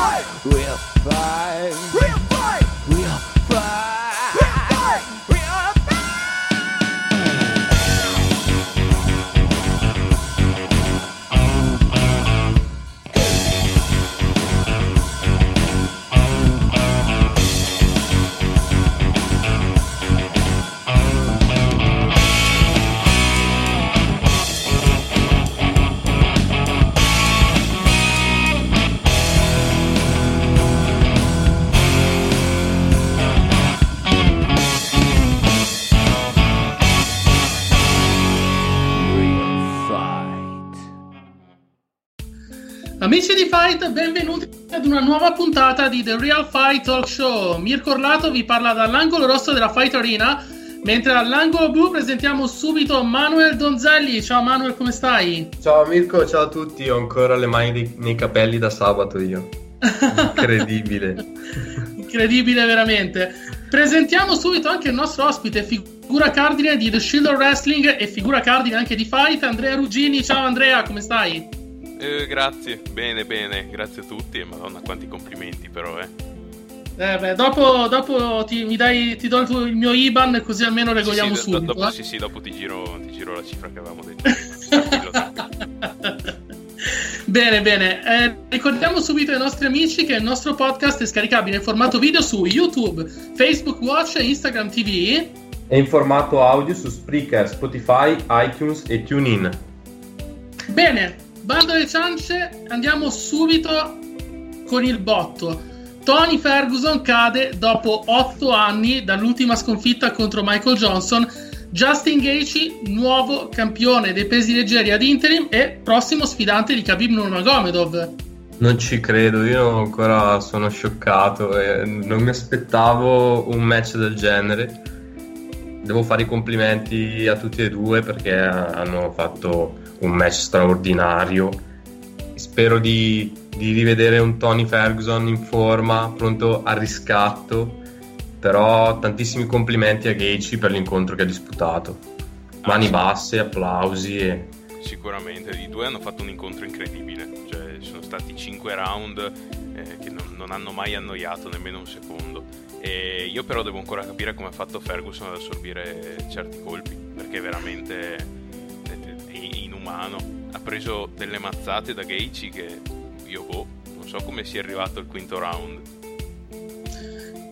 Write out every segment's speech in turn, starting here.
five. Real five. Real Amici di Fight, benvenuti ad una nuova puntata di The Real Fight Talk Show. Mirko Orlato vi parla dall'angolo rosso della Fight Arena, mentre all'angolo blu presentiamo subito Manuel Donzelli. Ciao Manuel, come stai? Ciao Mirko, ciao a tutti, ho ancora le mani di- nei capelli da sabato io. Incredibile. Incredibile veramente. Presentiamo subito anche il nostro ospite, figura cardine di The Shield of Wrestling e figura cardine anche di Fight, Andrea Ruggini. Ciao Andrea, come stai? Eh, grazie, bene, bene, grazie a tutti. E madonna, quanti complimenti, però, eh. Eh beh, dopo, dopo ti, mi dai, ti do il, tuo- il mio IBAN così almeno regoliamo sì, sì, do- subito. dopo, eh. sì, sì, dopo ti giro, ti giro la cifra che avevamo detto. Tranquillo, tranquillo. Bene, bene. Eh, ricordiamo subito ai nostri amici che il nostro podcast è scaricabile in formato video su YouTube, Facebook Watch e Instagram TV. È in formato audio su Spreaker, Spotify, iTunes e TuneIn. Bene, bando alle ciance, andiamo subito con il botto. Tony Ferguson cade dopo 8 anni dall'ultima sconfitta contro Michael Johnson. Justin Gaethje, nuovo campione dei pesi leggeri ad interim e prossimo sfidante di Khabib Nurmagomedov. Non ci credo, io ancora sono scioccato e non mi aspettavo un match del genere. Devo fare i complimenti a tutti e due perché hanno fatto un match straordinario. Spero di, di rivedere un Tony Ferguson in forma, pronto al riscatto. Però tantissimi complimenti a Gaethje per l'incontro che ha disputato. Mani basse, applausi e Sicuramente, i due hanno fatto un incontro incredibile. Cioè, sono stati 5 round eh, che non, non hanno mai annoiato nemmeno un secondo. E io però devo ancora capire come ha fatto Ferguson ad assorbire certi colpi, perché veramente inumano. Ha preso delle mazzate da Gaethje che io boh, non so come sia arrivato al quinto round.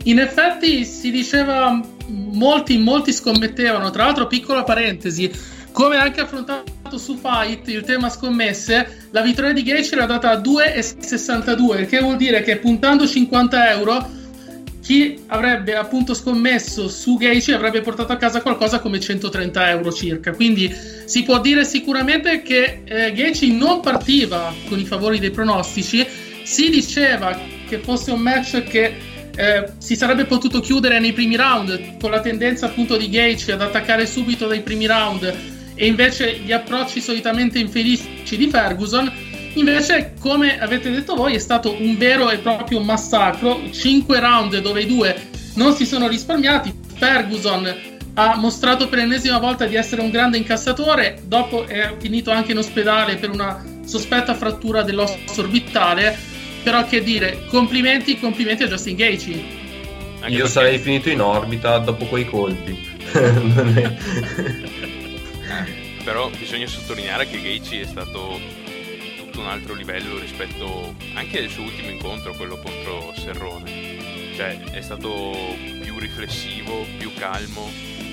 In effetti si diceva, molti, molti scommettevano, tra l'altro piccola parentesi, come anche affrontato su Fight il tema scommesse, la vittoria di Gaethje era data a 2,62, il che vuol dire che puntando 50 euro chi avrebbe appunto scommesso su Gaethje avrebbe portato a casa qualcosa come 130 euro circa. Quindi si può dire sicuramente che eh, Gaethje non partiva con i favori dei pronostici. Si diceva che fosse un match che eh, si sarebbe potuto chiudere nei primi round con la tendenza appunto di Gaethje ad attaccare subito dai primi round e invece gli approcci solitamente infelici di Ferguson. Invece, come avete detto voi, è stato un vero e proprio massacro. 5 round dove i due non si sono risparmiati. Ferguson ha mostrato per l'ennesima volta di essere un grande incassatore. Dopo è finito anche in ospedale per una sospetta frattura dell'osso orbitale. Però, che dire, complimenti, complimenti a Justin Gaethje. Anche io perché- sarei finito in orbita dopo quei colpi. È- Però bisogna sottolineare che Gaethje è stato tutto un altro livello rispetto anche al suo ultimo incontro, quello contro Serrone. Cioè è stato più riflessivo, più calmo,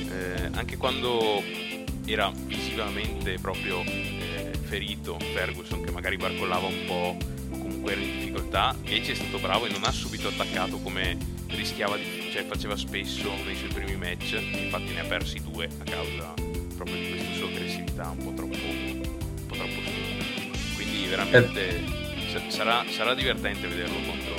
eh, anche quando era visivamente proprio eh, ferito Ferguson che magari barcollava un po' o comunque era in difficoltà, Gaethje è stato bravo e non ha subito attaccato come rischiava di, cioè faceva spesso nei suoi primi match, infatti ne ha persi due a causa proprio di questa sua aggressività un po' troppo, Veramente eh. sarà, sarà, divertente vederlo contro.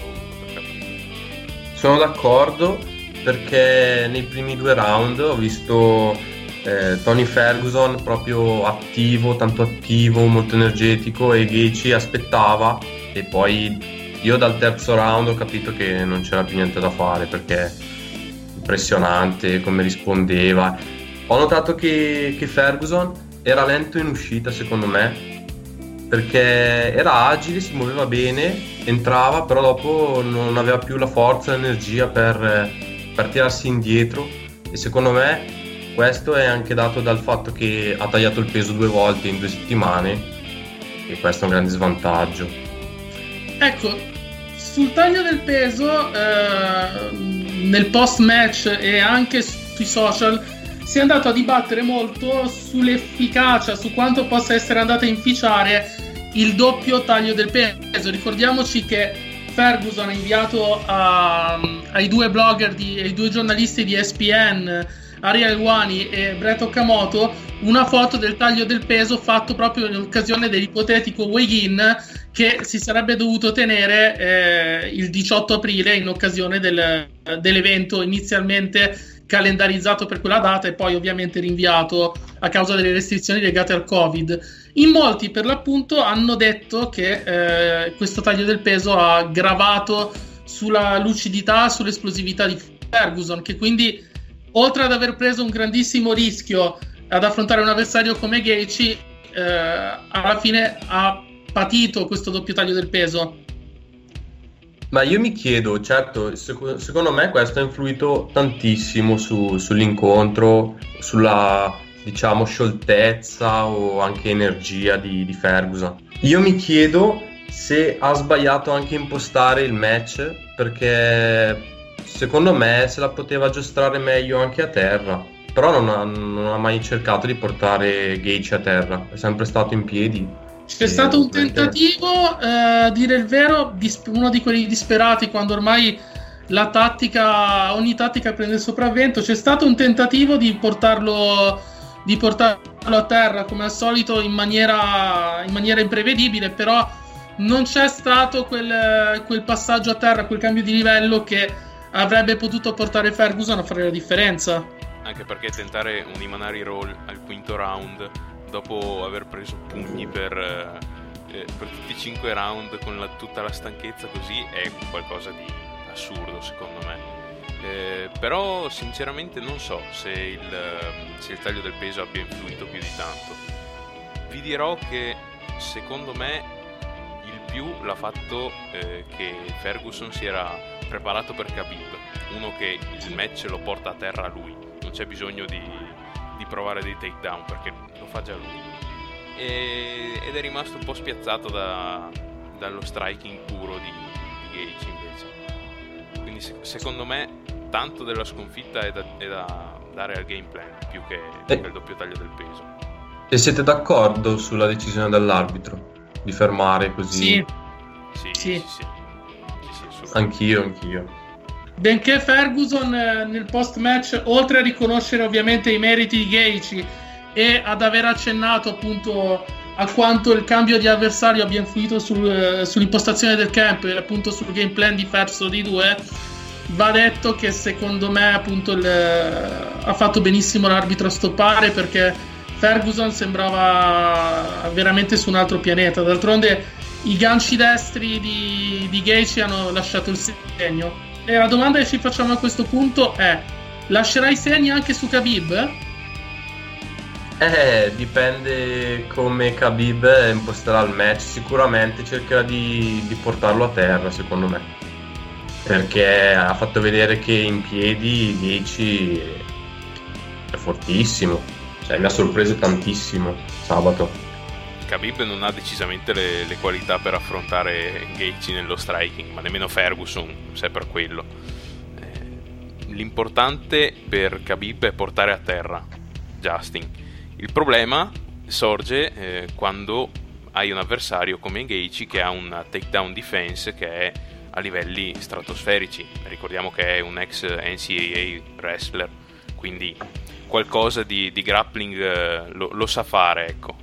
Sono d'accordo perché nei primi due round ho visto eh, Tony Ferguson proprio attivo, tanto attivo, molto energetico e Gaethje aspettava e poi io dal terzo round ho capito che non c'era più niente da fare perché impressionante come rispondeva. Ho notato che, che Ferguson era lento in uscita secondo me perché era agile, si muoveva bene, entrava, però dopo non aveva più la forza e l'energia per, per tirarsi indietro e secondo me questo è anche dato dal fatto che ha tagliato il peso due volte in due settimane e questo è un grande svantaggio. Ecco, sul taglio del peso, eh, nel post match e anche sui social, si è andato a dibattere molto sull'efficacia, su quanto possa essere andato a inficiare il doppio taglio del peso. Ricordiamoci che Ferguson ha inviato a, ai due blogger, di, ai due giornalisti di ESPN Ariel Wani e Brett Okamoto una foto del taglio del peso fatto proprio in occasione dell'ipotetico weigh-in che si sarebbe dovuto tenere eh, il 18 aprile in occasione del, dell'evento inizialmente calendarizzato per quella data e poi ovviamente rinviato a causa delle restrizioni legate al Covid. In molti per l'appunto hanno detto che eh, questo taglio del peso ha gravato sulla lucidità, sull'esplosività di Ferguson, che quindi oltre ad aver preso un grandissimo rischio ad affrontare un avversario come Gaethje, eh, alla fine ha patito questo doppio taglio del peso. Ma io mi chiedo, certo, sec- secondo me questo ha influito tantissimo su- sull'incontro, sulla diciamo scioltezza o anche energia di, di Ferguson. Io mi chiedo se ha sbagliato anche impostare il match perché secondo me se la poteva giostrare meglio anche a terra. Però non ha, non ha mai cercato di portare Gage a terra, è sempre stato in piedi. C'è stato un tentativo, eh, a dire il vero, uno di quelli disperati quando ormai la tattica, ogni tattica prende il sopravvento. C'è stato un tentativo di portarlo, di portarlo a terra come al solito in maniera, in maniera imprevedibile, però non c'è stato quel, quel passaggio a terra, quel cambio di livello che avrebbe potuto portare Ferguson a fare la differenza. Anche perché tentare un Imanari roll al quinto round dopo aver preso pugni per, eh, per tutti i cinque round con la, tutta la stanchezza così è qualcosa di assurdo secondo me. Eh, però sinceramente non so se il, se il taglio del peso abbia influito più di tanto. Vi dirò che secondo me il più l'ha fatto eh, che Ferguson si era preparato per Khabib, uno che il match lo porta a terra lui, non c'è bisogno di, di provare dei takedown perché fa già lui. E, ed è rimasto un po' spiazzato da, dallo striking puro di, di Gage invece. Quindi se, secondo me tanto della sconfitta è da, è da dare al game plan più che, più che il doppio taglio del peso. E siete d'accordo sulla decisione dell'arbitro di fermare così? Sì. Sì, sì, sì. sì. Anch'io, anch'io. Benché Ferguson eh, nel post match, oltre a riconoscere ovviamente i meriti di Gaethje e ad aver accennato appunto a quanto il cambio di avversario abbia influito sul, sull'impostazione del camp e appunto sul game plan di Ferso di due, va detto che secondo me appunto il, ha fatto benissimo l'arbitro a stoppare perché Ferguson sembrava veramente su un altro pianeta. D'altronde i ganci destri di, di Gaethje hanno lasciato il segno. E la domanda che ci facciamo a questo punto è: lascerai segni anche su Khabib? Eh, dipende come Khabib imposterà il match. Sicuramente cercherà di, di portarlo a terra, secondo me. Perché ha fatto vedere che in piedi 10 è fortissimo. Cioè, mi ha sorpreso tantissimo sabato. Khabib non ha decisamente le, le qualità per affrontare Gaethje nello striking, ma nemmeno Ferguson, se per quello. Eh, l'importante per Khabib è portare a terra Justin. Il problema sorge eh, quando hai un avversario come Gaethje che ha una takedown defense che è a livelli stratosferici. Ricordiamo che è un ex NCAA wrestler, quindi qualcosa di, di grappling eh, lo, lo, sa fare, ecco.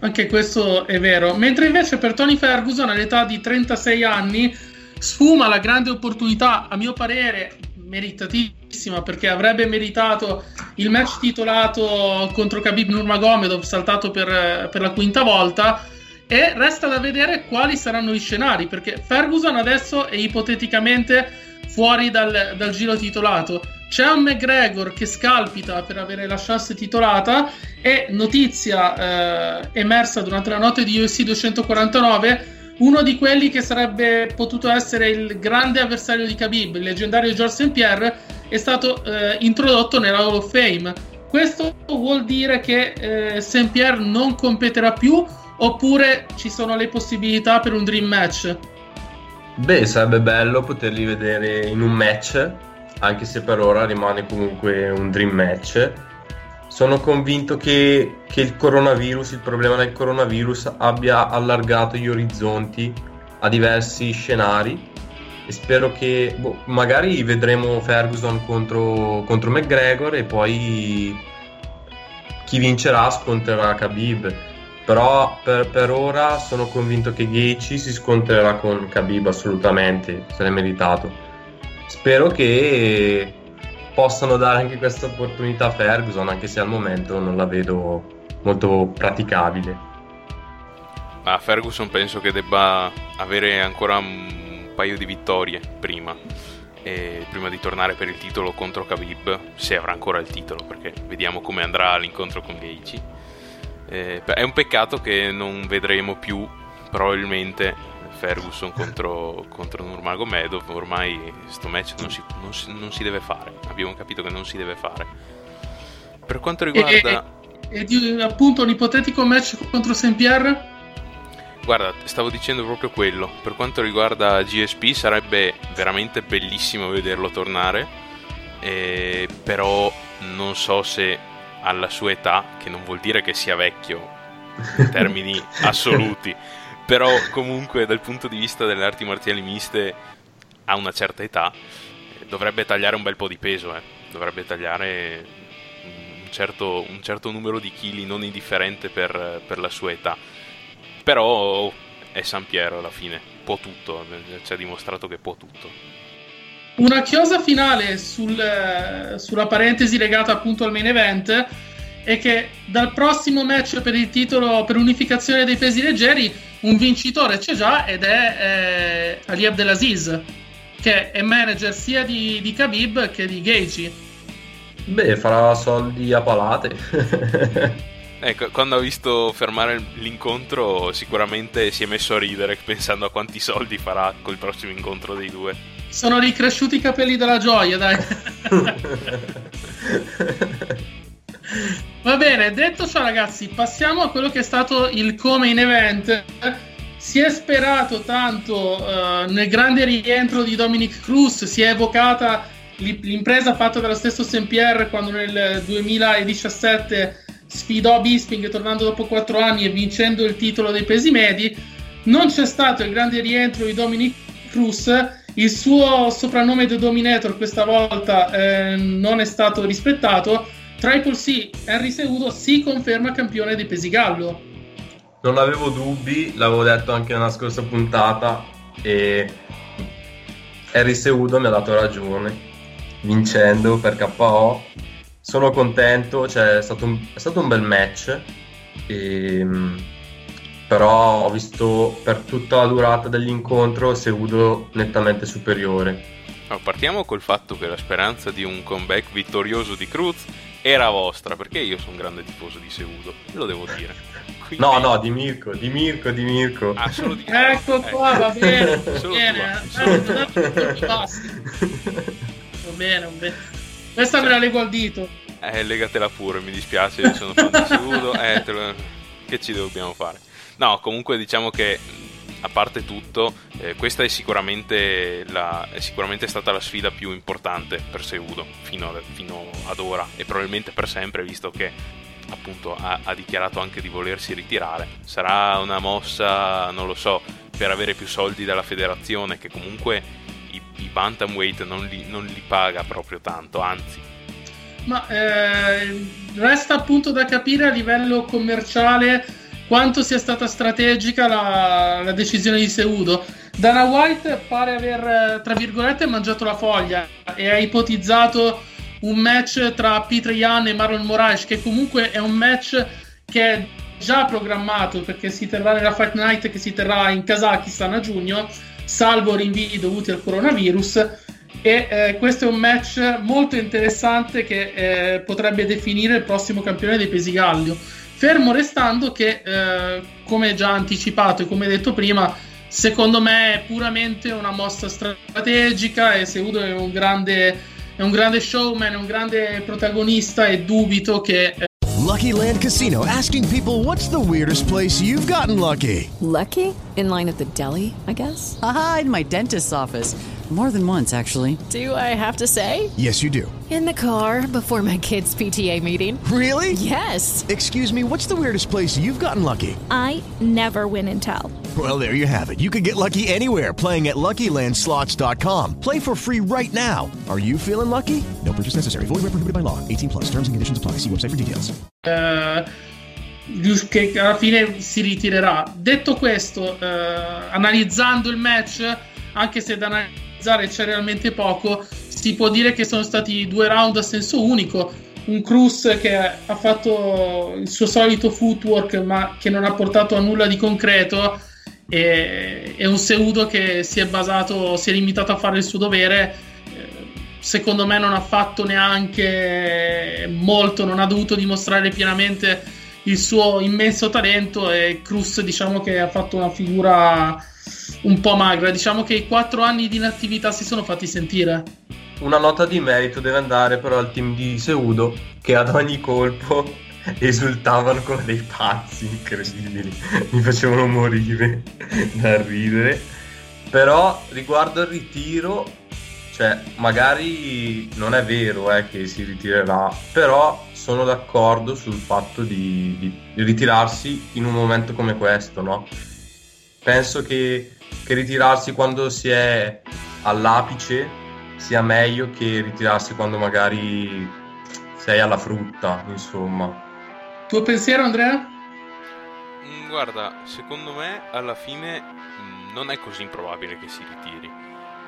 Anche questo è vero. Mentre invece per Tony Ferguson all'età di 36 anni sfuma la grande opportunità, a mio parere, meritatissima perché avrebbe meritato il match titolato contro Khabib Nurmagomedov saltato per, per la quinta volta. E resta da vedere quali saranno gli scenari perché Ferguson adesso è ipoteticamente fuori dal, dal giro titolato. C'è un McGregor che scalpita per avere la chance titolata e notizia eh, emersa durante la notte di UFC 249 uno di quelli che sarebbe potuto essere il grande avversario di Khabib, il leggendario George St. Pierre, è stato eh, introdotto nella Hall of Fame. Questo vuol dire che eh, St. Pierre non competerà più oppure ci sono le possibilità per un dream match? Beh, sarebbe bello poterli vedere in un match, anche se per ora rimane comunque un dream match. Sono convinto che, che il coronavirus, il problema del coronavirus, abbia allargato gli orizzonti a diversi scenari e spero che boh, magari vedremo Ferguson contro, contro McGregor e poi chi vincerà scontrerà Khabib però per, per, ora sono convinto che Gaethje si scontrerà con Khabib assolutamente, se l'è meritato. Spero che possano dare anche questa opportunità a Ferguson, anche se al momento non la vedo molto praticabile. Ma Ferguson penso che debba avere ancora un paio di vittorie prima, prima di tornare per il titolo contro Khabib, se avrà ancora il titolo, perché vediamo come andrà l'incontro con Gaethje eh, è un peccato che non vedremo più probabilmente Ferguson contro, contro Nurmagomedov. Ormai questo match non si, non, si, non si, deve fare. Abbiamo capito che non si deve fare. Per quanto riguarda. E, e, e appunto un ipotetico match contro St. Pierre? Guarda, stavo dicendo proprio quello. Per quanto riguarda GSP, sarebbe veramente bellissimo vederlo tornare. Eh, però non so se alla sua età, che non vuol dire che sia vecchio in termini assoluti, però comunque dal punto di vista delle arti marziali miste a una certa età dovrebbe tagliare un bel po' di peso, eh. dovrebbe tagliare un certo, un certo, numero di chili non indifferente per, per la sua età. Però è San Piero alla fine, può tutto, ci ha dimostrato che può tutto. Una chiosa finale sul, sulla parentesi legata appunto al main event è che dal prossimo match per il titolo per unificazione dei pesi leggeri un vincitore c'è già ed è eh, Ali Abdelaziz che è manager sia di, di Khabib che di Gagey beh farà soldi a palate Ecco, quando ha visto fermare l'incontro sicuramente si è messo a ridere pensando a quanti soldi farà col prossimo incontro dei due. Sono ricresciuti i capelli della gioia, dai. Va bene, detto ciò ragazzi, passiamo a quello che è stato il come in event. Si è sperato tanto uh, nel grande rientro di Dominic Cruz, si è evocata l'impresa fatta dallo stesso St. Pierre quando nel 2017 sfidò Bisping tornando dopo 4 anni e vincendo il titolo dei pesi medi. Non c'è stato il grande rientro di Dominic Cruz il suo soprannome The Dominator questa volta eh, non è stato rispettato. Triple C, Henry Seudo si conferma campione dei pesi gallo. Non avevo dubbi, l'avevo detto anche nella scorsa puntata e Henry Seudo mi ha dato ragione vincendo per KO. Sono contento, cioè, è, stato un, è stato un bel match. E, però ho visto per tutta la durata dell'incontro Seudo nettamente superiore. No, partiamo col fatto che la speranza di un comeback vittorioso di Cruz era vostra, perché io sono un grande tifoso di Seudo, lo devo dire. Quindi... No, no, di Mirko, di Mirko, di Mirko. Ah, solo di Ecco qua, va bene, va bene. Va bene, va bene. Questa me la leggo al dito. Eh, legatela pure, mi dispiace, sono fan di Seudo. Eh, lo che ci dobbiamo fare? No, comunque diciamo che a parte tutto, eh, questa è sicuramente, la, è sicuramente, stata la sfida più importante per Seudo fino, ad, fino ad ora e probabilmente per sempre, visto che appunto ha, ha, dichiarato anche di volersi ritirare. Sarà una mossa, non lo so, per avere più soldi dalla federazione, che comunque i, i bantamweight non li, non li paga proprio tanto, anzi. Ma eh, resta appunto da capire a livello commerciale quanto sia stata strategica la, la decisione di Seudo. Dana White pare aver, tra virgolette, mangiato la foglia e ha ipotizzato un match tra Peter Yan e Marlon Moraes, che comunque è un match che è già programmato perché si terrà nella Fight Night che si terrà in Kazakistan a giugno, salvo rinvii dovuti al coronavirus. E eh, questo è un match molto interessante che eh, potrebbe definire il prossimo campione dei pesi Gallio. Fermo restando che, eh, come già anticipato e come detto prima, secondo me è puramente una mossa strategica e Seudo è un grande, è un grande showman, è un grande protagonista e dubito che... Eh... Lucky Land Casino, asking people what's the weirdest place you've gotten lucky? Lucky? In line at the deli, I guess? Aha, in my dentist's office. More than once, actually. Do I have to say? Yes, you do. In the car before my kids' PTA meeting. Really? Yes. Excuse me, what's the weirdest place you've gotten lucky? I never win and tell. Well, there you have it. You can get lucky anywhere playing at LuckyLandSlots.com. Play for free right now. Are you feeling lucky? No purchase necessary. Void where prohibited by law. 18 plus. Terms and conditions apply. See website for details. Uh, che alla fine si ritirerà. Detto questo, uh, analizzando il match, anche se da analizzare c'è realmente poco, si può dire che sono stati due round a senso unico. Un Cruz che ha fatto il suo solito footwork, ma che non ha portato a nulla di concreto, e, e un Seudo che si è basato, si è limitato a fare il suo dovere. Secondo me non ha fatto neanche molto, non ha dovuto dimostrare pienamente il suo immenso talento e Cruz diciamo che ha fatto una figura un po' magra. Diciamo che i quattro anni di inattività si sono fatti sentire. Una nota di merito deve andare però al team di Seudo che ad ogni colpo esultavano come dei pazzi incredibili. Mi facevano morire da ridere. Però riguardo al ritiro, cioè magari non è vero eh, che si ritirerà, però sono d'accordo sul fatto di, di ritirarsi in un momento come questo, no? Penso che che ritirarsi quando si è all'apice sia meglio che ritirarsi quando magari sei alla frutta, insomma. Tuo pensiero, Andrea? Mm, guarda, secondo me alla fine mm, non è così improbabile che si ritiri,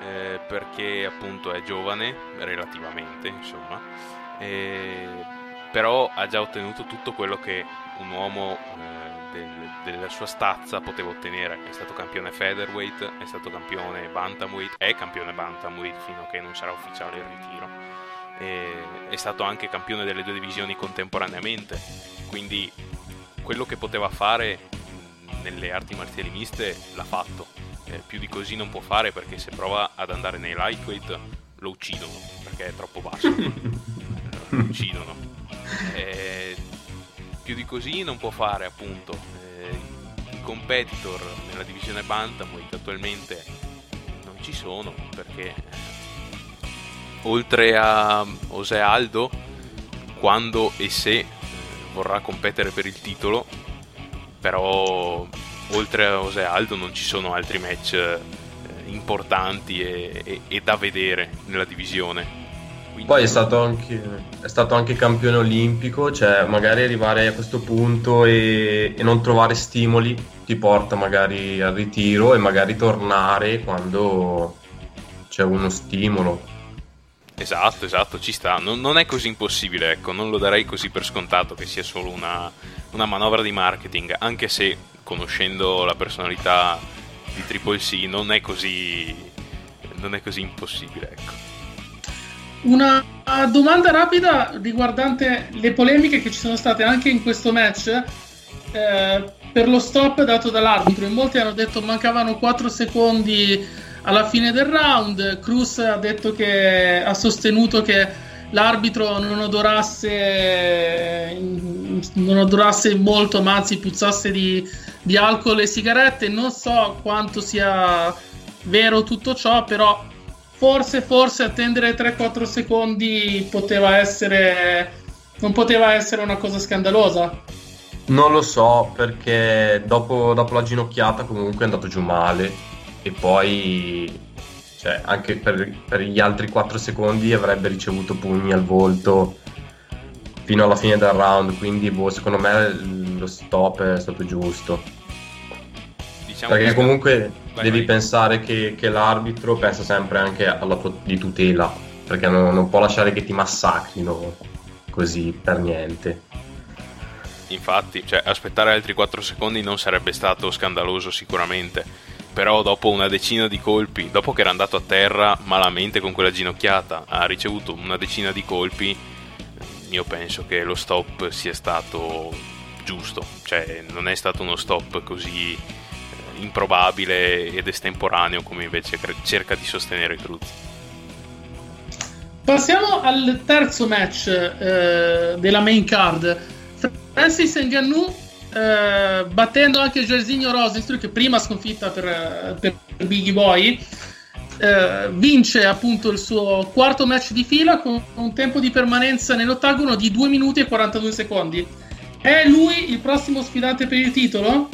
eh, perché appunto è giovane relativamente, insomma, eh, però ha già ottenuto tutto quello che un uomo eh, del, della sua stazza poteva ottenere. È stato campione featherweight, è stato campione bantamweight, è campione bantamweight fino a che non sarà ufficiale il ritiro. E è stato anche campione delle due divisioni contemporaneamente, quindi quello che poteva fare nelle arti marziali miste l'ha fatto. Eh, più di così non può fare perché se prova ad andare nei lightweight lo uccidono perché è troppo basso. lo uccidono. Eh, più di così non può fare appunto. Eh, i competitor nella divisione Bantamweight attualmente non ci sono perché oltre a José Aldo quando e se eh, vorrà competere per il titolo però oltre a José Aldo non ci sono altri match eh, importanti e, e, e da vedere nella divisione quindi... Poi è stato, anche, è stato, anche, campione olimpico, cioè magari arrivare a questo punto e, e, non trovare stimoli ti porta magari al ritiro e magari tornare quando c'è uno stimolo. Esatto, esatto, ci sta. Non, non è così impossibile, ecco, non lo darei così per scontato che sia solo una, una manovra di marketing, anche se conoscendo la personalità di Triple C non è così, non è così impossibile, ecco. Una domanda rapida riguardante le polemiche che ci sono state anche in questo match eh, per lo stop dato dall'arbitro. In molti hanno detto mancavano 4 secondi alla fine del round. Cruz ha detto che ha sostenuto che l'arbitro non odorasse, non odorasse molto, ma anzi puzzasse di, di alcol e sigarette. Non so quanto sia vero tutto ciò, però forse, forse attendere 3-4 secondi poteva essere, non poteva essere una cosa scandalosa. Non lo so perché dopo, dopo la ginocchiata comunque è andato giù male. E poi cioè, anche per, per, gli altri 4 secondi avrebbe ricevuto pugni al volto fino alla fine del round. Quindi boh, secondo me lo stop è stato giusto. Diciamo perché comunque vai, devi vai. pensare che, che, l'arbitro pensa sempre anche alla tua di tutela perché non, non può lasciare che ti massacrino così per niente infatti cioè, aspettare altri 4 secondi non sarebbe stato scandaloso sicuramente però dopo una decina di colpi, dopo che era andato a terra malamente con quella ginocchiata, ha ricevuto una decina di colpi, io penso che lo stop sia stato giusto, cioè non è stato uno stop così improbabile ed estemporaneo come invece cerca di sostenere Cruz. Passiamo al terzo match eh, della main card. Francis Ngannou eh, battendo anche Gersigno Rosenstruck che prima sconfitta per, per Biggie Boy eh, vince appunto il suo quarto match di fila con un tempo di permanenza nell'ottagono di 2 minuti e 42 secondi è lui il prossimo sfidante per il titolo?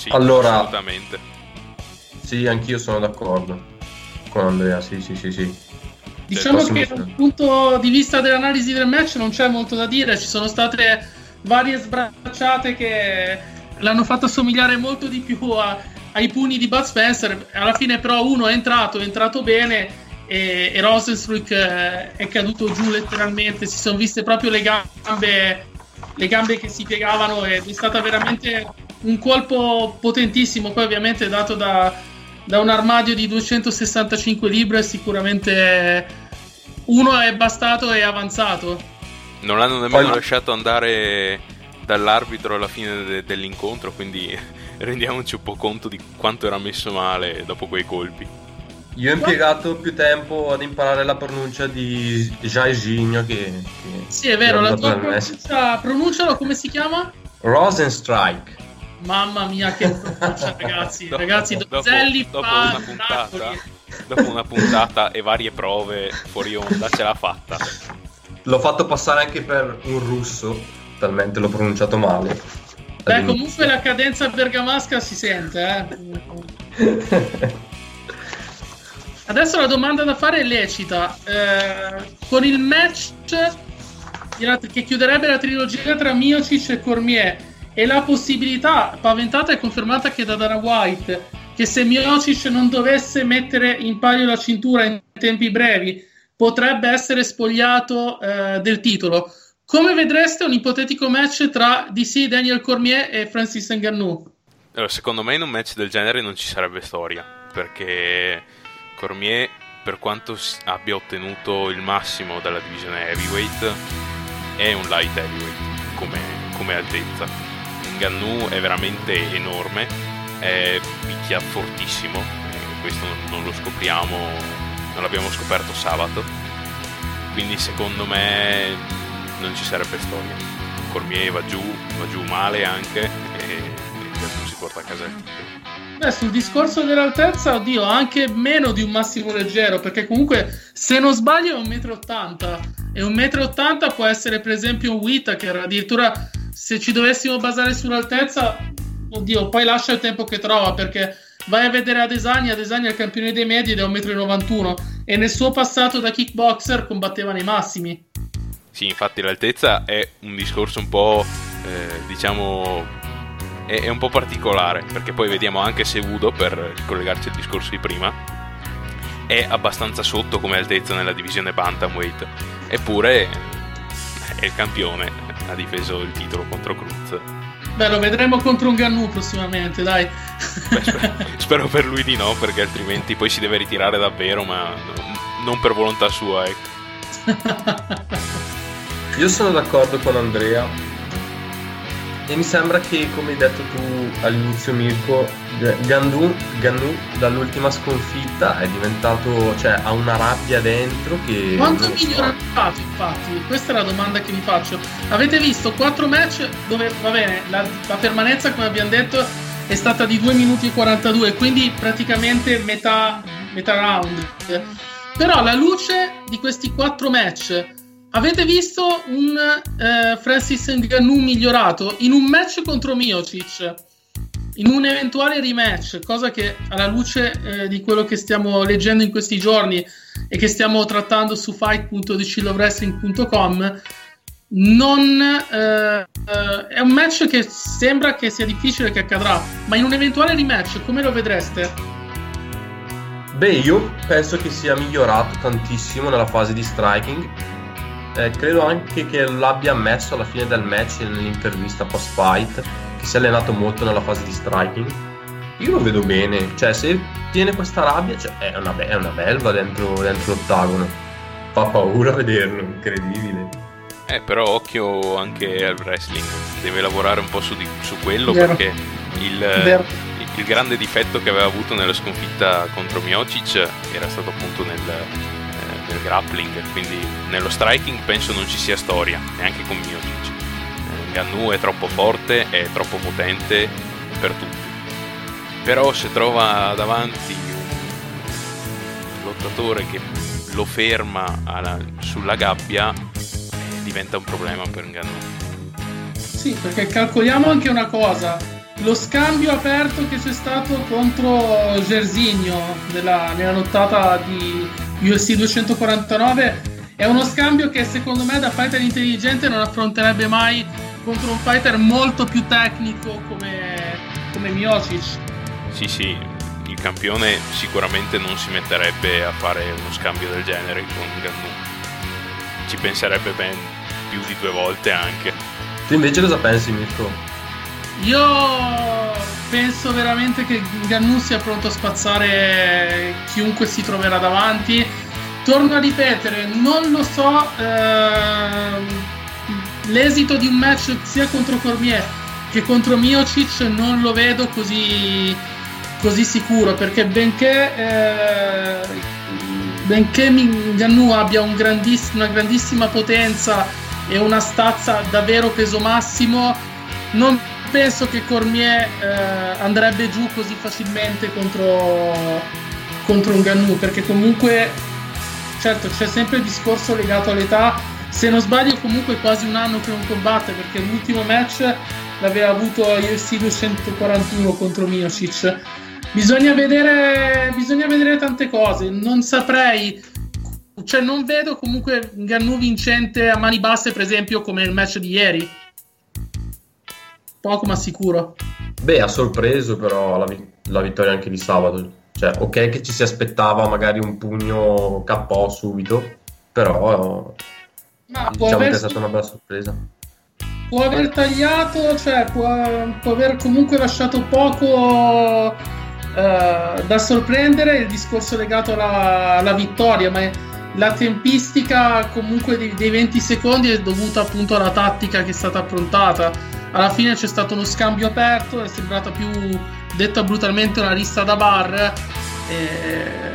Sì, allora, assolutamente sì, anch'io sono d'accordo con Andrea, sì, sì, sì, sì. Diciamo che dal punto di vista dell'analisi del match non c'è molto da dire, ci sono state varie sbracciate che l'hanno fatto assomigliare molto di più a, ai pugni di Bud Spencer. Alla fine, però, uno è entrato, è entrato bene. E, e Rosenstruck eh, è caduto giù letteralmente. Si sono viste proprio le gambe, le gambe che si piegavano. Ed è stato veramente un colpo potentissimo. Poi, ovviamente, dato da, da un armadio di 265 libbre, sicuramente uno è bastato e avanzato. Non l'hanno nemmeno Poi... lasciato andare dall'arbitro alla fine de- dell'incontro, quindi rendiamoci un po' conto di quanto era messo male dopo quei colpi. Io ho impiegato più tempo ad imparare la pronuncia di Jairzinho che, che... Sì, è vero, la tua pronuncia, pronuncialo come si chiama? Rosenstrike. Mamma mia che pronuncia, ragazzi. dopo, ragazzi, Donzelli dopo, dopo una puntata, dopo una puntata e varie prove fuori onda ce l'ha fatta. L'ho fatto passare anche per un russo, talmente l'ho pronunciato male. Beh, comunque la cadenza bergamasca si sente, eh. Adesso la domanda da fare è lecita. Eh, con il match che chiuderebbe la trilogia tra Miocic e Cormier e la possibilità paventata e confermata anche da Dana White che se Miocic non dovesse mettere in palio la cintura in tempi brevi potrebbe essere spogliato eh, del titolo. Come vedreste un ipotetico match tra DC, Daniel Cormier e Francis Ngannou? Allora, secondo me in un match del genere non ci sarebbe storia, perché Cormier, per quanto abbia ottenuto il massimo dalla divisione heavyweight, è un light heavyweight come, come altezza. Ngannou è veramente enorme, è picchia fortissimo, questo non lo scopriamo non l'abbiamo scoperto sabato, quindi secondo me non ci sarebbe storia. Cormier va giù, va giù male anche e, e si porta a casa il titolo. Beh, sul discorso dell'altezza, oddio, anche meno di un massimo leggero, perché comunque, se non sbaglio, è un 1,80 m. E un 1,80 m può essere, per esempio, un Whittaker. Addirittura, se ci dovessimo basare sull'altezza, oddio, poi lascia il tempo che trova, perché Vai a vedere Adesanya, Adesanya è il campione dei medi ed è 1,91 m e nel suo passato da kickboxer combatteva nei massimi. Sì, infatti l'altezza è un discorso un po', eh, diciamo, è, è, un po' particolare, perché poi vediamo anche se Udo, per collegarci al discorso di prima, è abbastanza sotto come altezza nella divisione Bantamweight, eppure è il campione, ha difeso il titolo contro Cruz Beh, lo vedremo contro un Gannu prossimamente, dai. Beh, spero, spero, per lui di no, perché altrimenti poi si deve ritirare davvero, ma non per volontà sua, ecco. Io sono d'accordo con Andrea. E mi sembra che, come hai detto tu all'inizio Mirko, Gandu, Gannu dall'ultima sconfitta è diventato, cioè ha una rabbia dentro che... Quanto è migliorato infatti? Questa è la domanda che vi faccio. Avete visto quattro match dove, va bene, la, la permanenza come abbiamo detto è stata di 2 minuti e 42, quindi praticamente metà, metà round. Però alla luce di questi quattro match Avete visto un eh, Francis Ngannou migliorato in un match contro Miocic? In un eventuale rematch, cosa che alla luce eh, di quello che stiamo leggendo in questi giorni e che stiamo trattando su fight.decillowrestling.com non eh, eh, è un match che sembra che sia difficile che accadrà, ma in un eventuale rematch come lo vedreste? Beh, io penso che sia migliorato tantissimo nella fase di striking eh, credo anche che l'abbia ammesso alla fine del match nell'intervista post fight che si è allenato molto nella fase di striking. Io lo vedo bene cioè se tiene questa rabbia cioè, è, una, è una belva dentro, dentro l'ottagono. Fa paura vederlo incredibile. Eh, però occhio anche al wrestling, deve lavorare un po' su, di, su quello Vero. perché il, il, il, grande difetto che aveva avuto nella sconfitta contro Miocic era stato appunto nel, nel grappling, quindi nello striking penso non ci sia storia, neanche con Miocic. Eh, Gannu è troppo forte, è troppo potente per tutti. Però se trova davanti un lottatore che lo ferma alla, sulla gabbia, eh, diventa un problema per Gannu. Sì, perché calcoliamo anche una cosa. Lo scambio aperto che c'è stato contro Gersigno nella, nella nottata di UFC 249 è uno scambio che secondo me da fighter intelligente non affronterebbe mai contro un fighter molto più tecnico come, come Miocic. Sì, sì, il campione sicuramente non si metterebbe a fare uno scambio del genere con Gannu. Ci penserebbe ben più di due volte anche. Tu invece cosa pensi, Mirko? Io penso veramente che Gannu sia pronto a spazzare chiunque si troverà davanti. Torno a ripetere, non lo so ehm, l'esito di un match sia contro Cormier che contro Miocic non lo vedo così, così sicuro perché benché, eh, benché Gannu abbia un grandiss- una grandissima potenza e una stazza davvero peso massimo non penso che Cormier eh, andrebbe giù così facilmente contro, contro un Gannu perché comunque certo c'è sempre il discorso legato all'età. Se non sbaglio comunque è quasi un anno che non combatte perché l'ultimo match l'aveva avuto UFC 241 contro Miocic. Bisogna vedere bisogna vedere tante cose. Non saprei cioè non vedo comunque Gannu vincente a mani basse per esempio come il match di ieri poco ma sicuro. Beh, ha sorpreso però la, vi- la, vittoria anche di sabato. Cioè, ok che ci si aspettava magari un pugno KO subito, però ma diciamo aver... che è stata una bella sorpresa. Può aver tagliato, cioè può, può aver comunque lasciato poco eh, da sorprendere il discorso legato alla, alla vittoria, ma è, la tempistica comunque dei, dei 20 secondi è dovuta appunto alla tattica che è stata approntata alla fine c'è stato uno scambio aperto, è sembrata più, detta brutalmente, una lista da bar. Eh,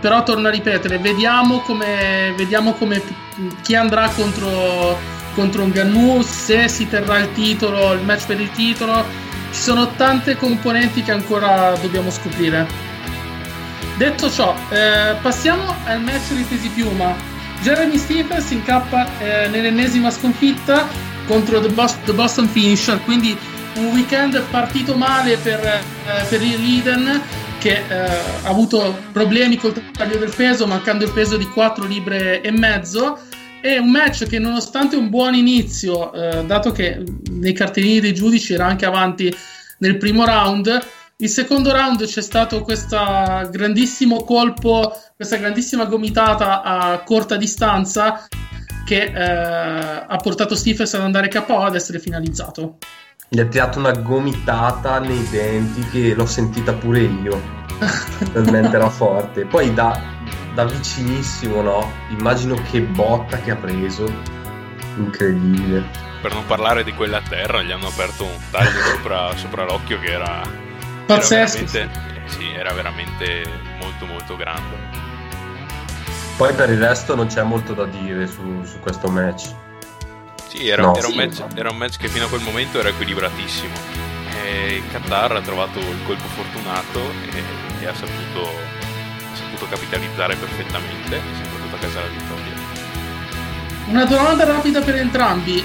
però torno a ripetere, vediamo come, vediamo come chi andrà contro, contro un Gannu, se si terrà il titolo, il match per il titolo. Ci sono tante componenti che ancora dobbiamo scoprire. Detto ciò, eh, passiamo al match di pesi piuma. Jeremy Stephens incappa eh, nell'ennesima sconfitta contro The, Boston, The Boston Finisher, quindi un weekend partito male per, eh, per il Liden che eh, ha avuto problemi col taglio del peso, mancando il peso di 4 libre e mezzo. È un match che, nonostante un buon inizio, eh, dato che nei cartellini dei giudici era anche avanti nel primo round, il secondo round c'è stato questo grandissimo colpo, questa grandissima gomitata a corta distanza che eh, ha portato Stephens ad andare KO ad essere finalizzato. Gli ha tirato una gomitata nei denti che l'ho sentita pure io, talmente era forte. Poi da, da vicinissimo, no? Immagino che botta che ha preso, incredibile. per non parlare di quella a terra, gli hanno aperto un taglio sopra, sopra l'occhio che era, Pazzesco. Era veramente, sì, era veramente molto molto grande. Poi per il resto non c'è molto da dire su, su questo match. Sì, era, No. era un match, era un match che fino a quel momento era equilibratissimo. E il Qatar ha trovato il colpo fortunato e, e ha, saputo, ha saputo capitalizzare perfettamente e si è portato a casa la vittoria. Una domanda rapida per entrambi.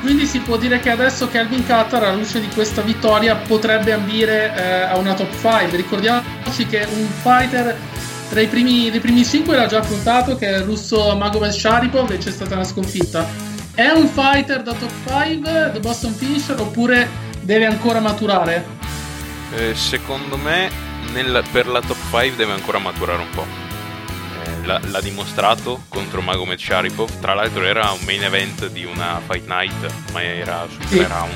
Quindi si può dire che adesso Calvin Qatar, alla luce di questa vittoria, potrebbe ambire eh, a una top 5. Ricordiamoci che un fighter tra i primi, dei primi 5 l'ha già affrontato, che è il russo Magomed Sharipov, e c'è stata una sconfitta. È un fighter da top 5, The Boston Finisher, oppure deve ancora maturare? Eh, secondo me nel- per la top 5 deve ancora maturare un po'. L'ha, l'ha dimostrato contro Magomed Sharipov. Tra l'altro era un main event di una fight night, ma era su Sì. round.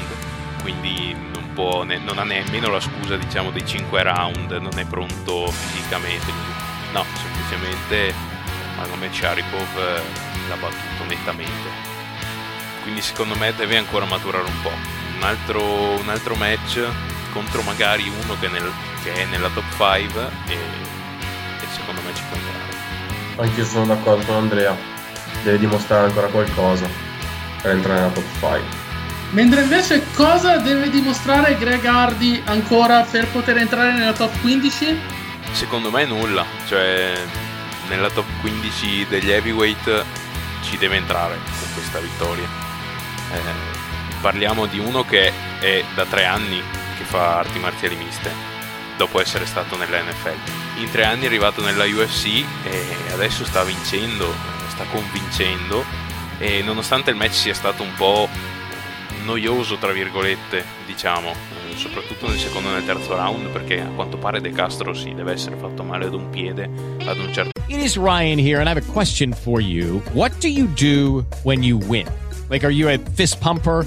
Quindi non, può ne- non ha nemmeno la scusa diciamo dei 5 round, non è pronto fisicamente. No, semplicemente Magomed Sharipov eh, l'ha battuto nettamente. Quindi secondo me deve ancora maturare un po'. Un altro, un altro match contro magari uno che, nel- che è nella top 5 e, e secondo me ci può entrare. Anch'io sono d'accordo con Andrea. Deve dimostrare ancora qualcosa per entrare nella top 5. Mentre invece cosa deve dimostrare Greg Hardy ancora per poter entrare nella top 15? Secondo me nulla, cioè nella top 15 degli heavyweight ci deve entrare con questa vittoria. Eh, parliamo di uno che è da tre anni che fa arti marziali miste, dopo essere stato nella NFL. In tre anni è arrivato nella UFC e adesso sta vincendo, sta convincendo e nonostante il match sia stato un po' noioso tra virgolette diciamo eh, soprattutto nel secondo e nel terzo round perché a quanto pare De Castro si deve essere fatto male ad un piede ad un certo It is Ryan here, and I have a question for you. What do you do when you win? Like, are you a fist pumper?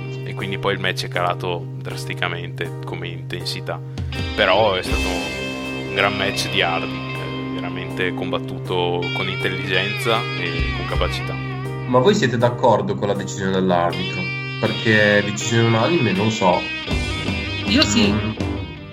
quindi poi il match è calato drasticamente come intensità però è stato un gran match di Hardy eh, veramente combattuto con intelligenza e con capacità Ma voi siete d'accordo con la decisione dell'arbitro? Perché decisione unanime non so. Io sì,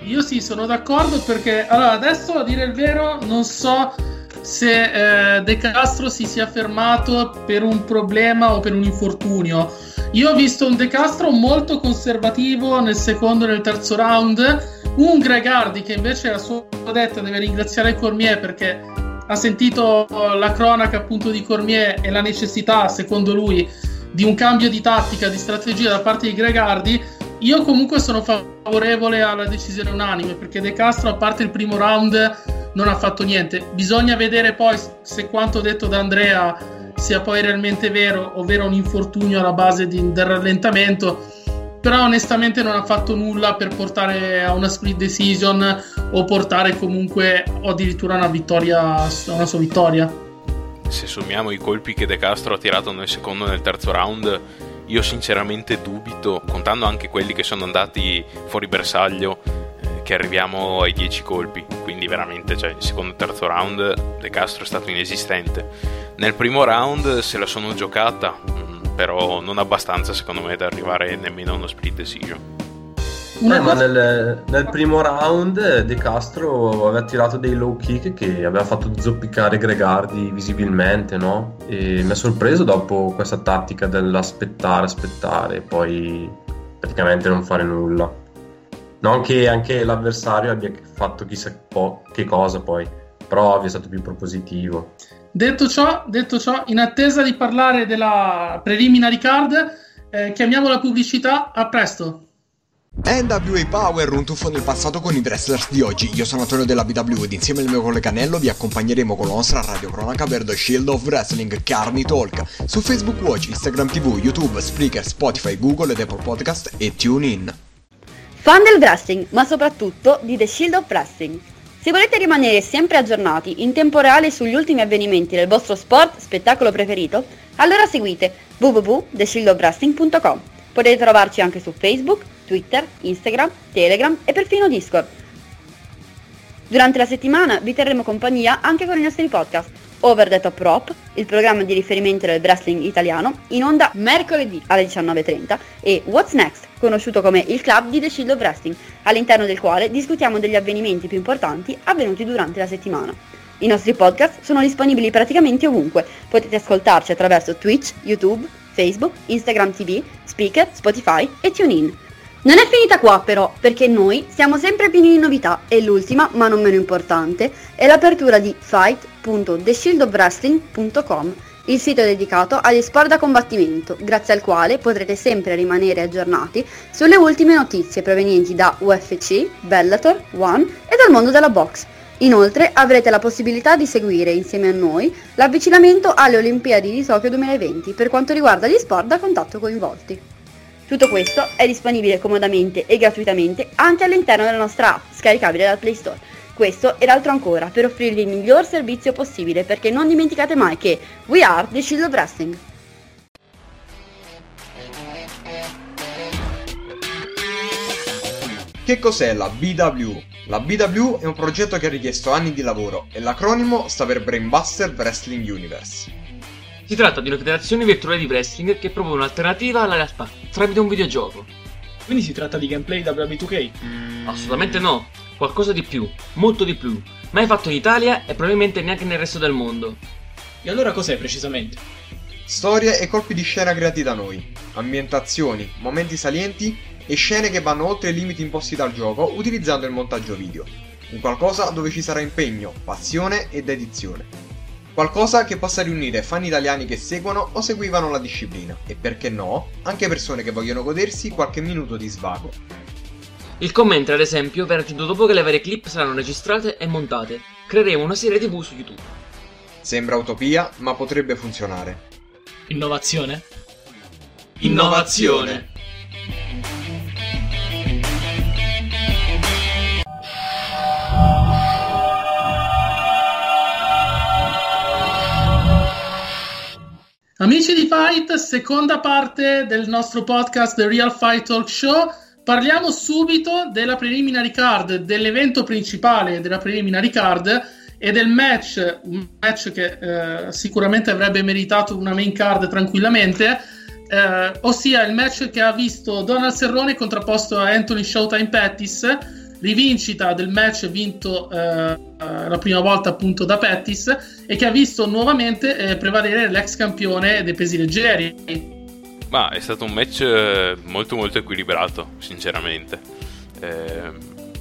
io sì, sono d'accordo perché allora adesso a dire il vero non so se eh, De Castro si sia fermato per un problema o per un infortunio. Io ho visto un De Castro molto conservativo nel secondo e nel terzo round, un Greg Hardy che invece a sua detta deve ringraziare Cormier perché ha sentito la cronaca appunto di Cormier e la necessità, secondo lui, di un cambio di tattica, di strategia da parte di Greg Hardy. Io comunque sono favorevole alla decisione unanime perché De Castro, a parte il primo round, non ha fatto niente. Bisogna vedere poi se quanto detto da Andrea sia poi realmente vero, ovvero un infortunio alla base di- del rallentamento. Però onestamente non ha fatto nulla per portare a una split decision o portare comunque o addirittura una vittoria, una sua vittoria. se sommiamo i colpi che De Castro ha tirato nel secondo e nel terzo round io sinceramente dubito contando anche quelli che sono andati fuori bersaglio che arriviamo ai 10 colpi quindi veramente cioè, il secondo e terzo round De Castro è stato inesistente nel primo round se la sono giocata mm, però non abbastanza secondo me da arrivare nemmeno a uno split decision Eh, ma nel, nel primo round De Castro aveva tirato dei low kick che aveva fatto zoppicare Gregardi visibilmente, no? E mi ha sorpreso dopo questa tattica dell'aspettare, aspettare e poi praticamente non fare nulla. Non che anche l'avversario abbia fatto chissà po- che cosa poi, però abbia stato più propositivo. Detto ciò, detto ciò, in attesa di parlare della preliminary card, eh, chiamiamo la pubblicità. A presto. NWA Power, un tuffo nel passato con i wrestlers di oggi. Io sono Antonio della BW ed insieme al mio collega Nello vi accompagneremo con la nostra radio cronaca per The Shield of Wrestling Carni Talk su Facebook Watch, Instagram TV, YouTube, Spreaker, Spotify, Google ed Apple Podcast e TuneIn. Fan del wrestling, ma soprattutto di The Shield of Wrestling. Se volete rimanere sempre aggiornati in tempo reale sugli ultimi avvenimenti del vostro sport, spettacolo preferito, allora seguite www.theshieldofwrestling.com. Potete trovarci anche su Facebook, Twitter, Instagram, Telegram e perfino Discord. Durante la settimana vi terremo compagnia anche con i nostri podcast Over the Top Rope, il programma di riferimento del wrestling italiano, in onda mercoledì alle 19.30 e What's Next, conosciuto come il club di The Shield of Wrestling, all'interno del quale discutiamo degli avvenimenti più importanti avvenuti durante la settimana. I nostri podcast sono disponibili praticamente ovunque, potete ascoltarci attraverso Twitch, YouTube, Facebook, Instagram TV, Speaker, Spotify e TuneIn. Non è finita qua però, perché noi siamo sempre pieni di novità e l'ultima, ma non meno importante, è l'apertura di fight.theshieldofwrestling.com, il sito dedicato agli sport da combattimento, grazie al quale potrete sempre rimanere aggiornati sulle ultime notizie provenienti da UFC, Bellator, One e dal mondo della box. Inoltre avrete la possibilità di seguire insieme a noi l'avvicinamento alle Olimpiadi di Tokyo 2020 per quanto riguarda gli sport da contatto coinvolti. Tutto questo è disponibile comodamente e gratuitamente anche all'interno della nostra app, scaricabile dal Play Store. Questo ed altro ancora per offrirvi il miglior servizio possibile perché non dimenticate mai che we are the Shield of Wrestling. Che cos'è la BW? La BW è un progetto che ha richiesto anni di lavoro e l'acronimo sta per Brainbuster Wrestling Universe. Si tratta di una federazione virtuale di wrestling che propone un'alternativa alla realtà tramite un videogioco. Quindi si tratta di gameplay WB2K? Mm, assolutamente no, qualcosa di più, molto di più, mai fatto in Italia e probabilmente neanche nel resto del mondo. E allora cos'è precisamente? Storie e colpi di scena creati da noi, ambientazioni, momenti salienti e scene che vanno oltre i limiti imposti dal gioco utilizzando il montaggio video. Un qualcosa dove ci sarà impegno, passione e dedizione. Qualcosa che possa riunire fan italiani che seguono o seguivano la disciplina e perché no, anche persone che vogliono godersi qualche minuto di svago. Il commento, ad esempio, verrà aggiunto dopo che le varie clip saranno registrate e montate. Creeremo una serie TV su YouTube. Sembra utopia, ma potrebbe funzionare. Innovazione? Innovazione! Amici di Fight, seconda parte del nostro podcast The Real Fight Talk Show. Parliamo subito della preliminary card, dell'evento principale della preliminary card e del match, un match che eh, sicuramente avrebbe meritato una main card tranquillamente, eh, ossia il match che ha visto Donald Serrone contrapposto a Anthony Showtime Pettis rivincita del match vinto eh, la prima volta appunto da Pettis e che ha visto nuovamente eh, prevalere l'ex campione dei pesi leggeri. Ma è stato un match eh, molto molto equilibrato, sinceramente. Eh,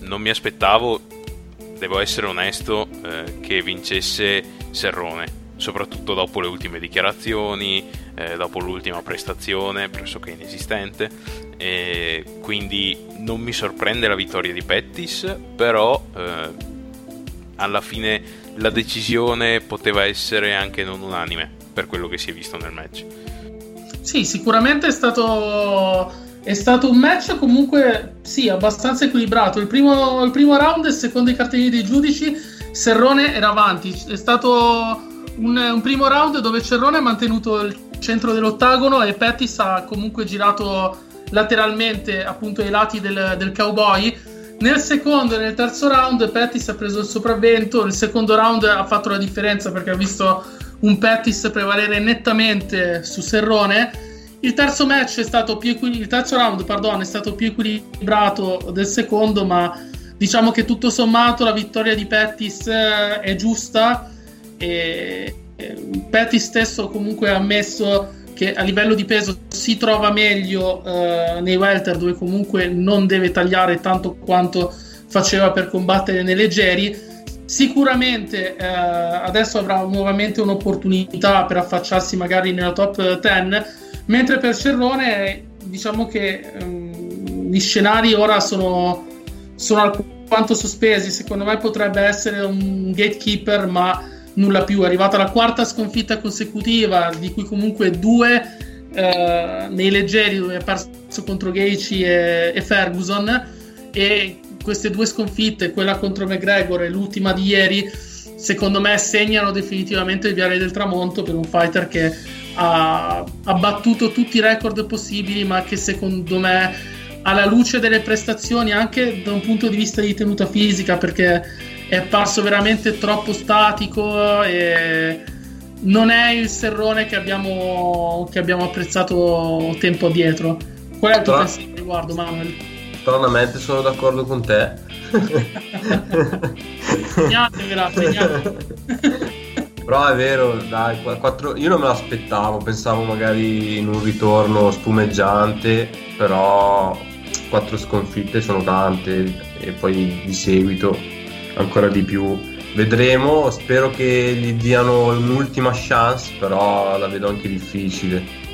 non mi aspettavo, devo essere onesto, eh, che vincesse Serrone soprattutto dopo le ultime dichiarazioni, eh, dopo l'ultima prestazione pressoché inesistente. Quindi non mi sorprende la vittoria di Pettis, però eh, alla fine la decisione poteva essere anche non unanime per quello che si è visto nel match. Sì, sicuramente è stato, è stato un match comunque sì, abbastanza equilibrato. Il primo, il primo round, secondo i cartellini dei giudici, Serrone era avanti. È stato un, un, primo round dove Cerrone ha mantenuto il centro dell'ottagono e Pettis ha comunque girato lateralmente appunto ai lati del, del cowboy. Nel secondo e nel terzo round Pettis ha preso il sopravvento, nel secondo round ha fatto la differenza perché ha visto un Pettis prevalere nettamente su Serrone. Il terzo match è stato più equil- il terzo round, pardon, è stato più equilibrato del secondo, ma diciamo che tutto sommato la vittoria di Pettis eh, è giusta e, Pettis stesso comunque ha ammesso che a livello di peso si trova meglio eh, nei welter dove comunque non deve tagliare tanto quanto faceva per combattere nei leggeri sicuramente eh, adesso avrà nuovamente un'opportunità per affacciarsi magari nella top 10 mentre per Cerrone diciamo che ehm, gli scenari ora sono, sono alquanto sospesi secondo me potrebbe essere un gatekeeper ma nulla più. È arrivata la quarta sconfitta consecutiva, di cui comunque due eh, nei leggeri, dove ha perso contro Gaethje e, e Ferguson. e queste due sconfitte, quella contro McGregor e l'ultima di ieri, secondo me segnano definitivamente il Viale del Tramonto per un fighter che ha, ha battuto tutti i record possibili, ma che secondo me alla luce delle prestazioni anche da un punto di vista di tenuta fisica perché è parso veramente troppo statico e non è il serrone che abbiamo, che abbiamo apprezzato tempo addietro. Qual è il tuo pensiero riguardo, Manuel? Stranamente sono d'accordo con te. Segnatevela, segnatevela. Però è vero, dai, qu- quattro- io non me l'aspettavo, pensavo magari in un ritorno spumeggiante, però quattro sconfitte sono tante e poi di seguito ancora di più. Vedremo, spero che gli diano un'ultima chance, però la vedo anche difficile.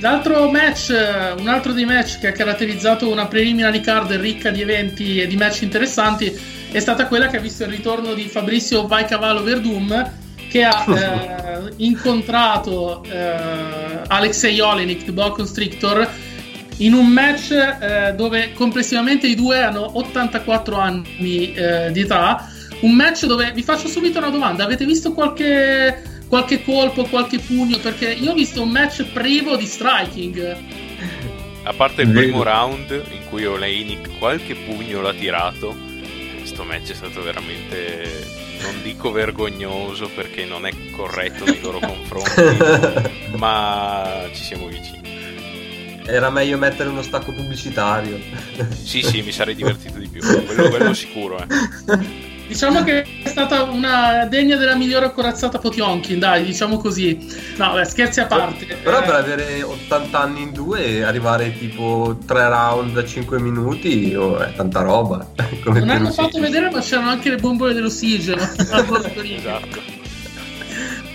L'altro match, un altro dei match che ha caratterizzato una preliminary card ricca di eventi e di match interessanti è stata quella che ha visto il ritorno di Fabrizio Vai Cavallo Verdum che ha eh, incontrato eh, Alexei Olenik, The Ball Constrictor, in un match eh, dove complessivamente i due hanno 84 anni eh, di età. Un match dove vi faccio subito una domanda: avete visto qualche, qualche colpo, qualche pugno? Perché io ho visto un match privo di striking. A parte il primo round in cui Oleinik qualche pugno l'ha tirato, questo match è stato veramente, non dico vergognoso perché non è corretto nei loro confronti, ma ci siamo vicini. Era meglio mettere uno stacco pubblicitario. Sì, sì, mi sarei divertito di più, quello, quello sicuro. Eh. Diciamo che è stata una degna della migliore corazzata Potionkin, dai, diciamo così. No, beh, scherzi a parte. Però Eh, per avere 80 anni in due e arrivare tipo 3 round a 5 minuti oh, è tanta roba. Come non hanno fatto vedere, ma c'erano anche le bombole dell'ossigeno. esatto.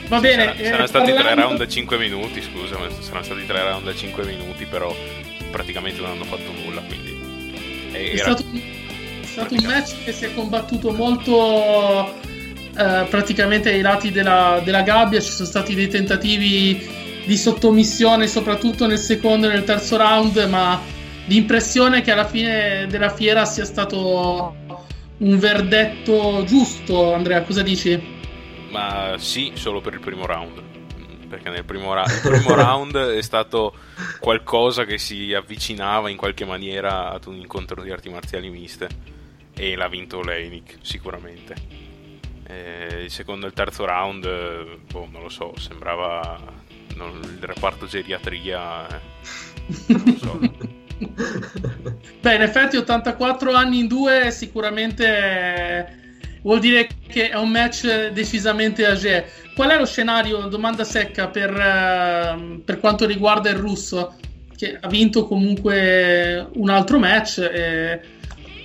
Va bene. Saranno, eh, stati parlando- tre round a 5 minuti, scusa, ma saranno stati tre round a 5 minuti, però praticamente non hanno fatto nulla, quindi... Era... stato, è stato un match che si è combattuto molto eh, praticamente ai lati della, della gabbia. Ci sono stati dei tentativi di sottomissione, soprattutto nel secondo e nel terzo round, ma l'impressione è che alla fine della fiera sia stato un verdetto giusto. Andrea, cosa dici? Ma sì, solo per il primo round. Perché nel primo, ra- primo round è stato qualcosa che si avvicinava in qualche maniera ad un incontro di arti marziali miste. E l'ha vinto Oleinik, sicuramente. Eh, il secondo e il terzo round, eh, boh, non lo so, sembrava non- il reparto geriatria. eh, non lo so. Beh, in effetti 84 anni in due sicuramente eh, vuol dire che è un match decisamente age. Qual è lo scenario, domanda secca, per, eh, per quanto riguarda il russo, che ha vinto comunque un altro match? e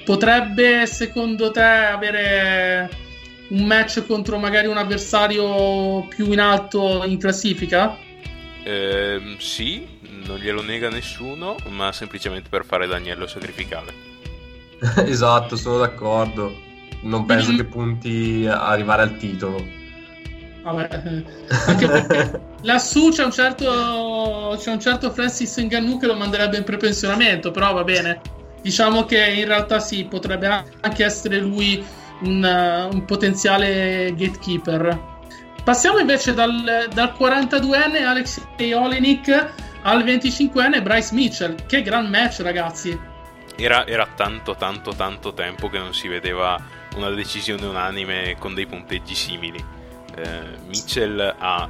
potrebbe, secondo te, avere un match contro magari un avversario più in alto in classifica? Ehm, sì, non glielo nega nessuno, ma semplicemente per fare l'agnello sacrificale. esatto, sono d'accordo. Non penso che punti a arrivare al titolo. Vabbè, eh, anche perché lassù c'è un certo c'è un certo Francis Ngannou che lo manderebbe in prepensionamento, però va bene. Diciamo che in realtà sì, potrebbe anche essere lui un, eh, un potenziale gatekeeper. Passiamo invece dal, dal 42enne Alexei Olenik al 25enne Bryce Mitchell. Che gran match, ragazzi! Era, era tanto, tanto, tanto tempo che non si vedeva una decisione unanime con dei punteggi simili. Eh, Mitchell ha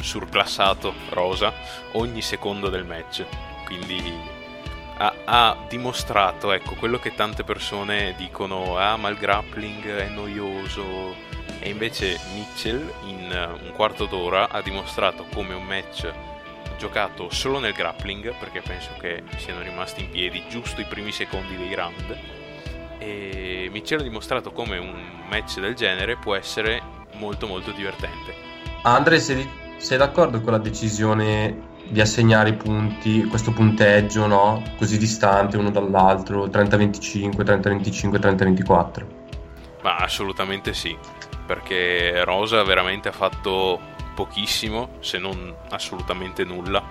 surclassato Rosa ogni secondo del match, quindi ha, ha dimostrato ecco, quello che tante persone dicono: ah, ma il grappling è noioso. E invece Mitchell in eh, un quarto d'ora ha dimostrato come un match giocato solo nel grappling, perché penso che siano rimasti in piedi giusto i primi secondi dei round. E Mitchell ha dimostrato come un match del genere può essere molto molto divertente. Andre, sei, sei d'accordo con la decisione di assegnare i punti, questo punteggio, no? Così distante uno dall'altro, 30-25, 30-25, 30-24? Ma assolutamente sì, perché Rosa veramente ha fatto pochissimo, se non assolutamente nulla,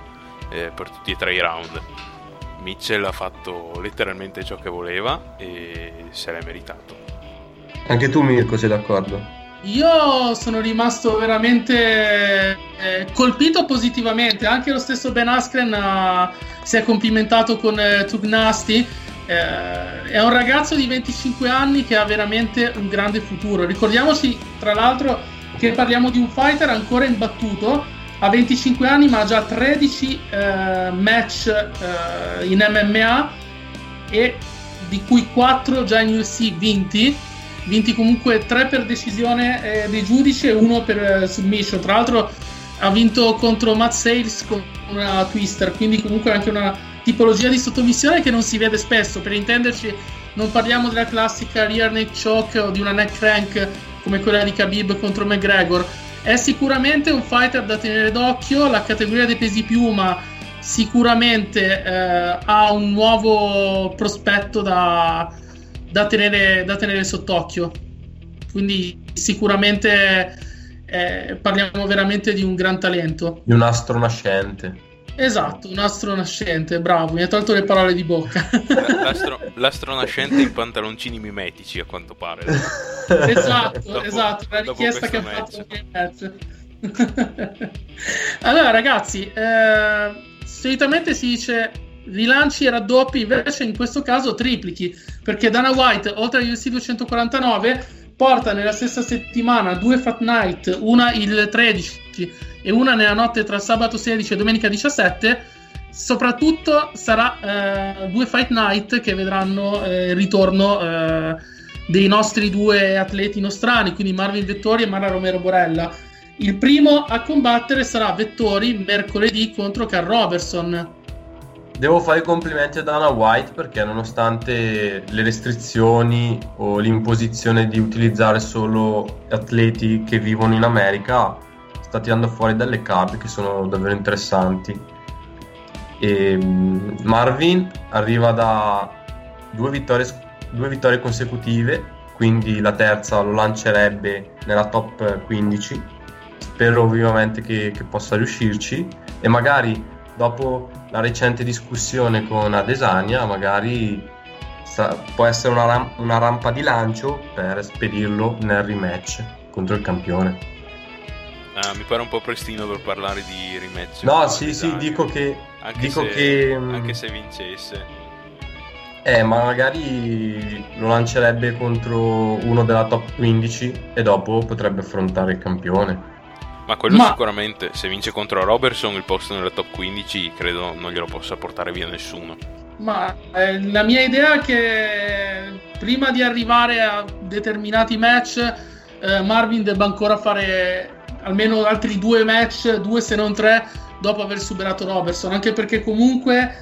eh, per tutti e tre i round. Mitchell ha fatto letteralmente ciò che voleva e se l'è meritato. Anche tu Mirko sei d'accordo? Io sono rimasto veramente eh, colpito positivamente, anche lo stesso Ben Askren ha- si è complimentato con eh, Tugnasti. Eh, è un ragazzo di 25 anni che ha veramente un grande futuro. Ricordiamoci, tra l'altro, che parliamo di un fighter ancora imbattuto. Ha 25 anni, ma ha già 13 eh, match eh, in MMA e di cui 4 già in UFC vinti. Vinti comunque 3 per decisione eh, dei giudici e 1 per eh, submission. Tra l'altro ha vinto contro Matt Sales con una twister, quindi comunque anche una tipologia di sottomissione che non si vede spesso. Per intenderci, non parliamo della classica rear neck choke o di una neck crank come quella di Khabib contro McGregor. È sicuramente un fighter da tenere d'occhio. La categoria dei pesi piuma sicuramente eh, ha un nuovo prospetto da, da tenere, da tenere sott'occhio. Quindi sicuramente eh, parliamo veramente di un gran talento. Di un astro nascente. Esatto, un astro nascente, bravo, mi ha tolto le parole di bocca. L'astro, l'astro nascente in pantaloncini mimetici, a quanto pare. esatto, Dopo- esatto, la richiesta che ha fatto il match. allora, ragazzi, eh, solitamente si dice rilanci e raddoppi, invece in questo caso triplichi, perché Dana White, oltre agli UFC 249, porta nella stessa settimana due Fat Night, una il 13 e una nella notte tra sabato 16 e domenica 17. Soprattutto sarà eh, due Fight Night che vedranno eh, il ritorno eh, dei nostri due atleti nostrani, quindi Marvin Vettori e Mara Romero Borella. Il primo a combattere sarà Vettori mercoledì contro Carl Robertson. Devo fare i complimenti a Dana White perché nonostante le restrizioni o l'imposizione di utilizzare solo atleti che vivono in America, sta tirando fuori delle card che sono davvero interessanti. E, mm, Marvin arriva da due vittorie, due vittorie consecutive, quindi la terza lo lancerebbe nella top 15. Spero vivamente che, che possa riuscirci e magari dopo la recente discussione con Adesania, magari sa- può essere una, ram- una rampa di lancio per spedirlo nel rematch contro il campione. Ah, mi pare un po' prestino per parlare di rematch. No, sì, sì, dico che. Anche, dico se, che mm, anche se vincesse. Eh, ma magari lo lancerebbe contro uno della top 15 e dopo potrebbe affrontare il campione. Ma quello Ma- sicuramente, se vince contro Robertson il posto nella top 15 credo non glielo possa portare via nessuno. Ma eh, la mia idea è che prima di arrivare a determinati match, eh, Marvin debba ancora fare almeno altri due match, due se non tre, dopo aver superato Robertson. Anche perché comunque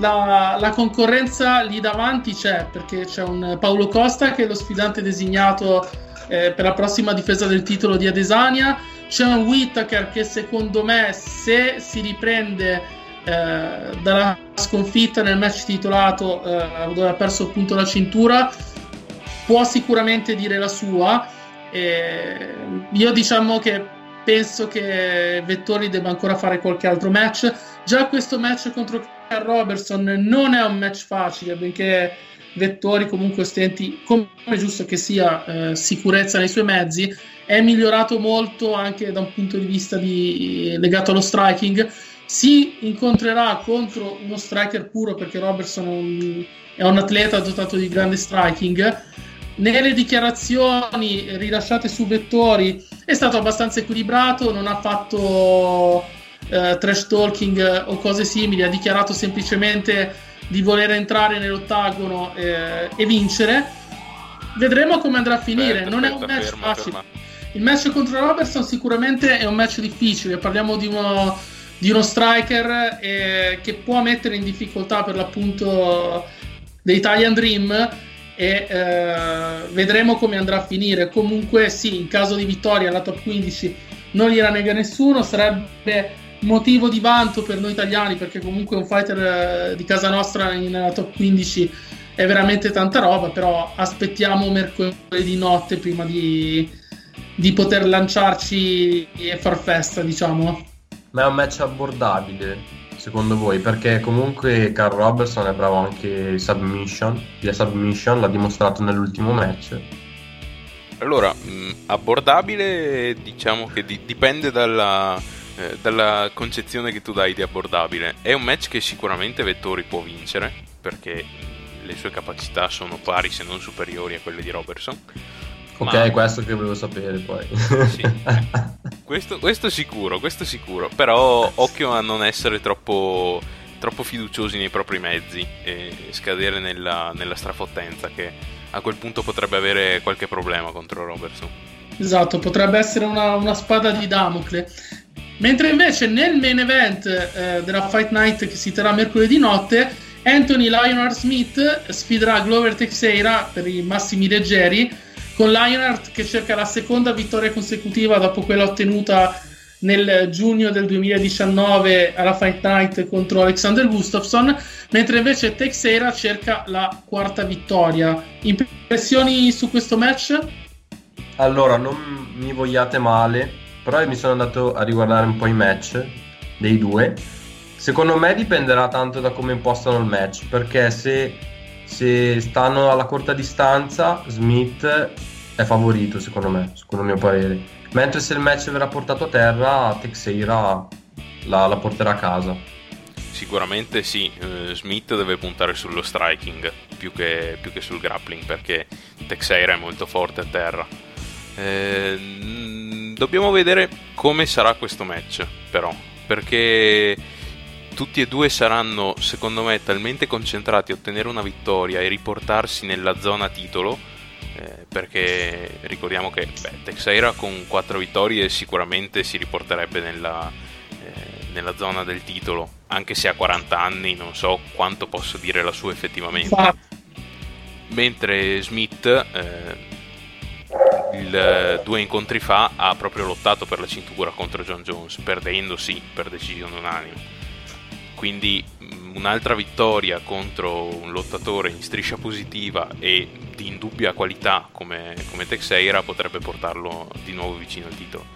la, la concorrenza lì davanti c'è, perché c'è un Paolo Costa che è lo sfidante designato eh, per la prossima difesa del titolo di Adesania. C'è un Whittaker che secondo me, se si riprende eh, dalla sconfitta nel match titolato eh, dove ha perso appunto la cintura può sicuramente dire la sua. E io diciamo che penso che Vettori debba ancora fare qualche altro match. Già questo match contro Robertson non è un match facile benché Vettori comunque ostenti come è giusto che sia eh, sicurezza nei suoi mezzi è migliorato molto anche da un punto di vista di- legato allo striking si incontrerà contro uno striker puro perché Robertson è un, è un atleta dotato di grande striking. Nelle dichiarazioni rilasciate su Vettori è stato abbastanza equilibrato, non ha fatto eh, trash talking o cose simili, ha dichiarato semplicemente di voler entrare nell'ottagono eh, e vincere. Vedremo come andrà a finire. Aspetta, non è un match ferma, facile. ferma. Il match contro Robertson sicuramente è un match difficile, parliamo di uno, di uno striker eh, che può mettere in difficoltà per l'appunto l'Italian Dream e eh, vedremo come andrà a finire. Comunque sì, in caso di vittoria alla top 15 non gliela nega nessuno, sarebbe motivo di vanto per noi italiani perché comunque un fighter eh, di casa nostra in top 15 è veramente tanta roba, però aspettiamo mercoledì notte prima di, di poter lanciarci e far festa, diciamo. Ma è un match abbordabile, secondo voi? Perché comunque Carl Robertson è bravo anche in submission, via submission, l'ha dimostrato nell'ultimo match. Allora, mh, abbordabile diciamo che di- dipende dalla, eh, dalla concezione che tu dai di abbordabile. È un match che sicuramente Vettori può vincere, perché le sue capacità sono pari se non superiori a quelle di Robertson. Ok, Ma- questo che volevo sapere poi. Questo, questo sicuro, questo sicuro. Però occhio a non essere troppo, troppo fiduciosi nei propri mezzi e scadere nella, nella strafottenza che a quel punto potrebbe avere qualche problema contro Robertson. Esatto, potrebbe essere una, una spada di Damocle. Mentre invece nel main event eh, della Fight Night che si terrà mercoledì notte, Anthony Lionheart Smith sfiderà Glover Teixeira per i massimi leggeri, con Lionheart che cerca la seconda vittoria consecutiva dopo quella ottenuta nel giugno del 2019 alla Fight Night contro Alexander Gustafsson, mentre invece Teixeira cerca la quarta vittoria. Impressioni su questo match? Allora, non mi vogliate male, però mi sono andato a riguardare un po' i match dei due. Secondo me dipenderà tanto da come impostano il match, perché se, se stanno alla corta distanza, Smith è favorito, secondo me, secondo il mio parere. Mentre se il match verrà portato a terra, Teixeira la, la porterà a casa. Sicuramente sì, eh, Smith deve puntare sullo striking più che, più che sul grappling perché Teixeira è molto forte a terra. Eh, dobbiamo vedere come sarà questo match però perché tutti e due saranno secondo me talmente concentrati a ottenere una vittoria e riportarsi nella zona titolo eh, perché ricordiamo che beh, Teixeira con 4 vittorie sicuramente si riporterebbe nella, eh, nella zona del titolo anche se ha 40 anni non so quanto posso dire la sua effettivamente. Mentre Smith eh, il, eh, due incontri fa ha proprio lottato per la cintura contro John Jones perdendo sì per decisione unanime. Quindi mh, un'altra vittoria contro un lottatore in striscia positiva e di indubbia qualità come, come Texeira potrebbe portarlo di nuovo vicino al titolo.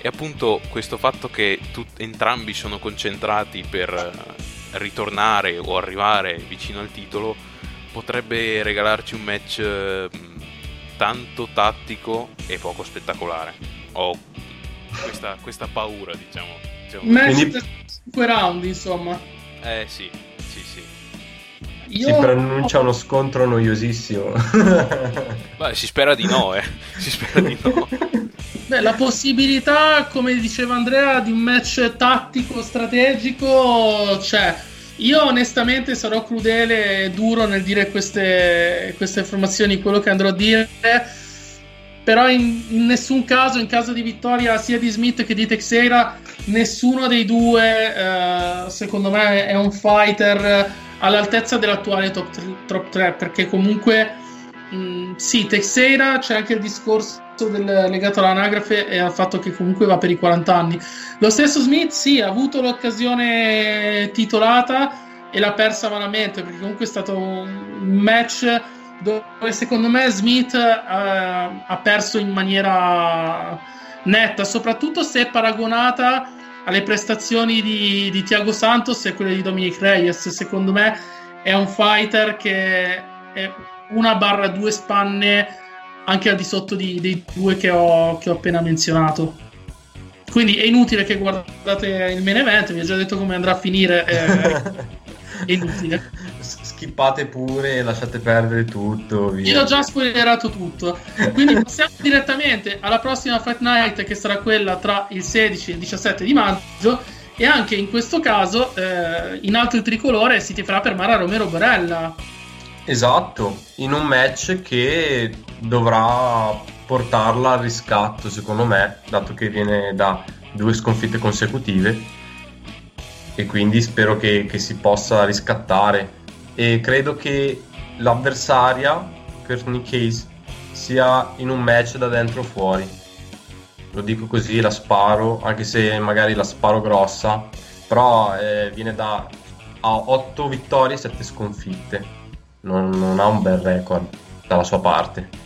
E appunto questo fatto che tut- entrambi sono concentrati per eh, ritornare o arrivare vicino al titolo potrebbe regalarci un match mh, tanto tattico e poco spettacolare ho questa, questa paura diciamo, diciamo. Match da 5 round, insomma. eh sì sì sì Io... Si pronuncia uno scontro noiosissimo. Beh, si spera di no, eh. Si spera di no. Beh, la possibilità, come diceva Andrea, di un match tattico, strategico c'è. Io onestamente sarò crudele e duro nel dire queste, queste informazioni, quello che andrò a dire. Però in, in nessun caso, in caso di vittoria sia di Smith che di Texeira, nessuno dei due, eh, secondo me, è un fighter all'altezza dell'attuale top 3, top 3 perché comunque mh, sì, Texeira c'è anche il discorso del, legato all'anagrafe e al fatto che comunque va per i 40 anni. Lo stesso Smith, sì, ha avuto l'occasione titolata e l'ha persa malamente perché comunque è stato un match dove secondo me Smith eh, ha perso in maniera netta, soprattutto se paragonata alle prestazioni di, di Thiago Santos e quelle di Dominic Reyes. Secondo me è un fighter che è una barra due spanne anche al di sotto di, dei due che ho, che ho appena menzionato. Quindi è inutile che guardate il main event, vi ho già detto come andrà a finire. eh, è inutile. Skippate pure, lasciate perdere tutto. Via. Io ho già spoilerato tutto. Quindi passiamo direttamente alla prossima Fight Night, che sarà quella tra il 16 e il 17 di maggio. E anche in questo caso, eh, in alto il tricolore si tiferà per Mara Romero Borella. Esatto, in un match che dovrà portarla al riscatto, secondo me, dato che viene da due sconfitte consecutive. E quindi spero che, che si possa riscattare. E credo che l'avversaria Nick Case sia in un match da dentro o fuori. Lo dico così la sparo anche se magari la sparo grossa però eh, viene da ha 8 vittorie e 7 sconfitte. Non, non, ha un bel record dalla sua parte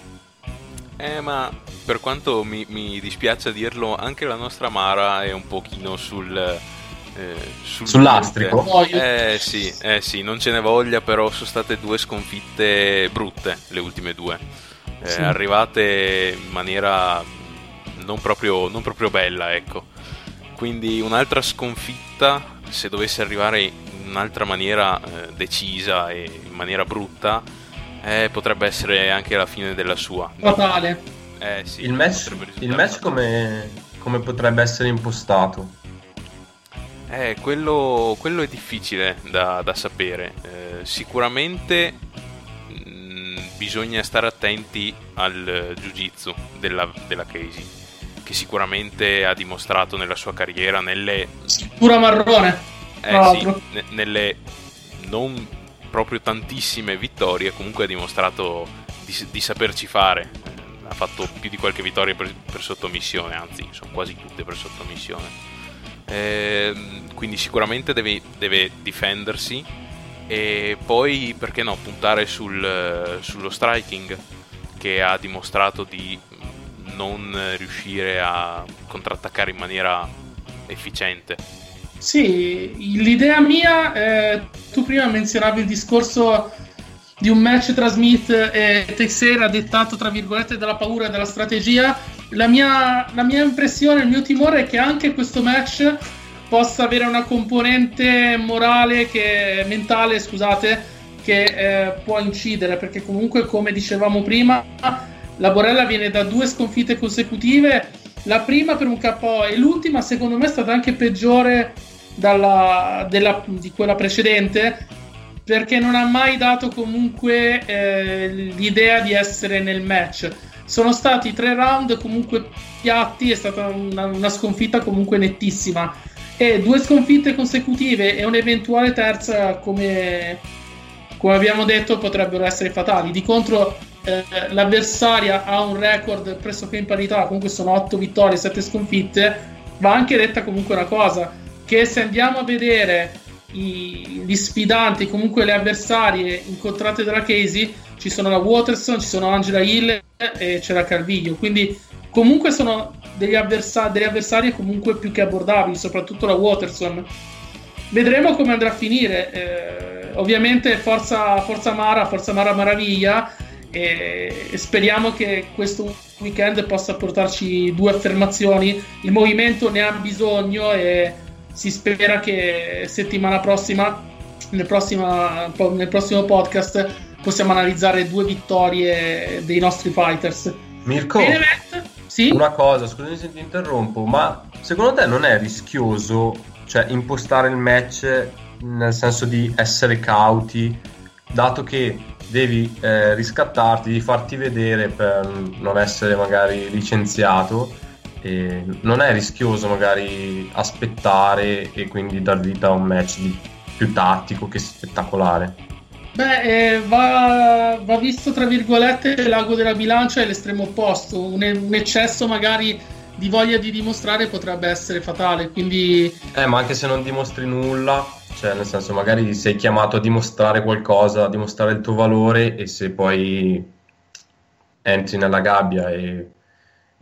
eh ma per quanto mi, mi dispiace dirlo, anche la nostra Mara è un pochino sul... eh, sul Sull'astrico? Eh sì, eh sì, non ce ne voglia, però sono state due sconfitte brutte, le ultime due. Eh, Sì. Arrivate in maniera non proprio, non proprio bella, ecco. Quindi un'altra sconfitta, se dovesse arrivare in un'altra maniera eh, decisa e in maniera brutta, eh, potrebbe essere anche la fine della sua. Fatale. Eh sì, Il match, il match come, come potrebbe essere impostato? Eh, quello, quello è difficile da, da sapere. Eh, sicuramente mh, bisogna stare attenti al jiu-jitsu della, della Casey, che sicuramente ha dimostrato nella sua carriera nelle, Pura marrone. eh, sì, ne- nelle non proprio tantissime vittorie, comunque ha dimostrato di, di saperci fare. Eh, Ha fatto più di qualche vittoria per, per sottomissione, anzi, sono quasi tutte per sottomissione. Ehm, quindi sicuramente deve, deve difendersi e poi perché no puntare sul, eh, sullo striking che ha dimostrato di non riuscire a contrattaccare in maniera efficiente. Sì, l'idea mia, eh, tu prima menzionavi il discorso di un match tra Smith e Teixeira dettato tra virgolette dalla paura e dalla strategia. La mia, la mia impressione, il mio timore è che anche questo match possa avere una componente morale che mentale, scusate, che eh, può incidere, perché comunque come dicevamo prima, la Borella viene da due sconfitte consecutive, la prima per un KO e l'ultima secondo me è stata anche peggiore dalla- della- di quella precedente perché non ha mai dato comunque eh, l'idea di essere nel match. Sono stati tre round comunque piatti, è stata una, una sconfitta comunque nettissima. E due sconfitte consecutive e un'eventuale terza, come, come abbiamo detto, potrebbero essere fatali. Di contro, eh, l'avversaria ha un record pressoché in parità, comunque sono 8 vittorie, 7 sconfitte. Va anche detta comunque una cosa: che se andiamo a vedere i- gli sfidanti, comunque le avversarie incontrate dalla Casey, ci sono la Waterson, ci sono Angela Hill e c'è la Calviglio. Quindi, comunque, sono degli avversa- delle avversarie comunque più che abbordabili, soprattutto la Waterson. Vedremo come andrà a finire. Eh, ovviamente, forza, forza Mara, forza Mara Maraviglia. E, e speriamo che questo weekend possa portarci due affermazioni. Il movimento ne ha bisogno e si spera che settimana prossima, nel, prossima- nel prossimo podcast, possiamo analizzare due vittorie dei nostri fighters. Mirko? Sì? una cosa, scusami se ti interrompo, ma secondo te non è rischioso cioè, impostare il match nel senso di essere cauti, dato che devi eh, riscattarti, di farti vedere per non essere magari licenziato? E non è rischioso magari aspettare e quindi dar vita a un match più tattico che spettacolare? Beh, eh, va, va visto tra virgolette l'ago della bilancia è l'estremo opposto. Un, un eccesso magari di voglia di dimostrare potrebbe essere fatale. Quindi Eh, ma anche se non dimostri nulla, cioè nel senso magari sei chiamato a dimostrare qualcosa, a dimostrare il tuo valore e se poi entri nella gabbia e...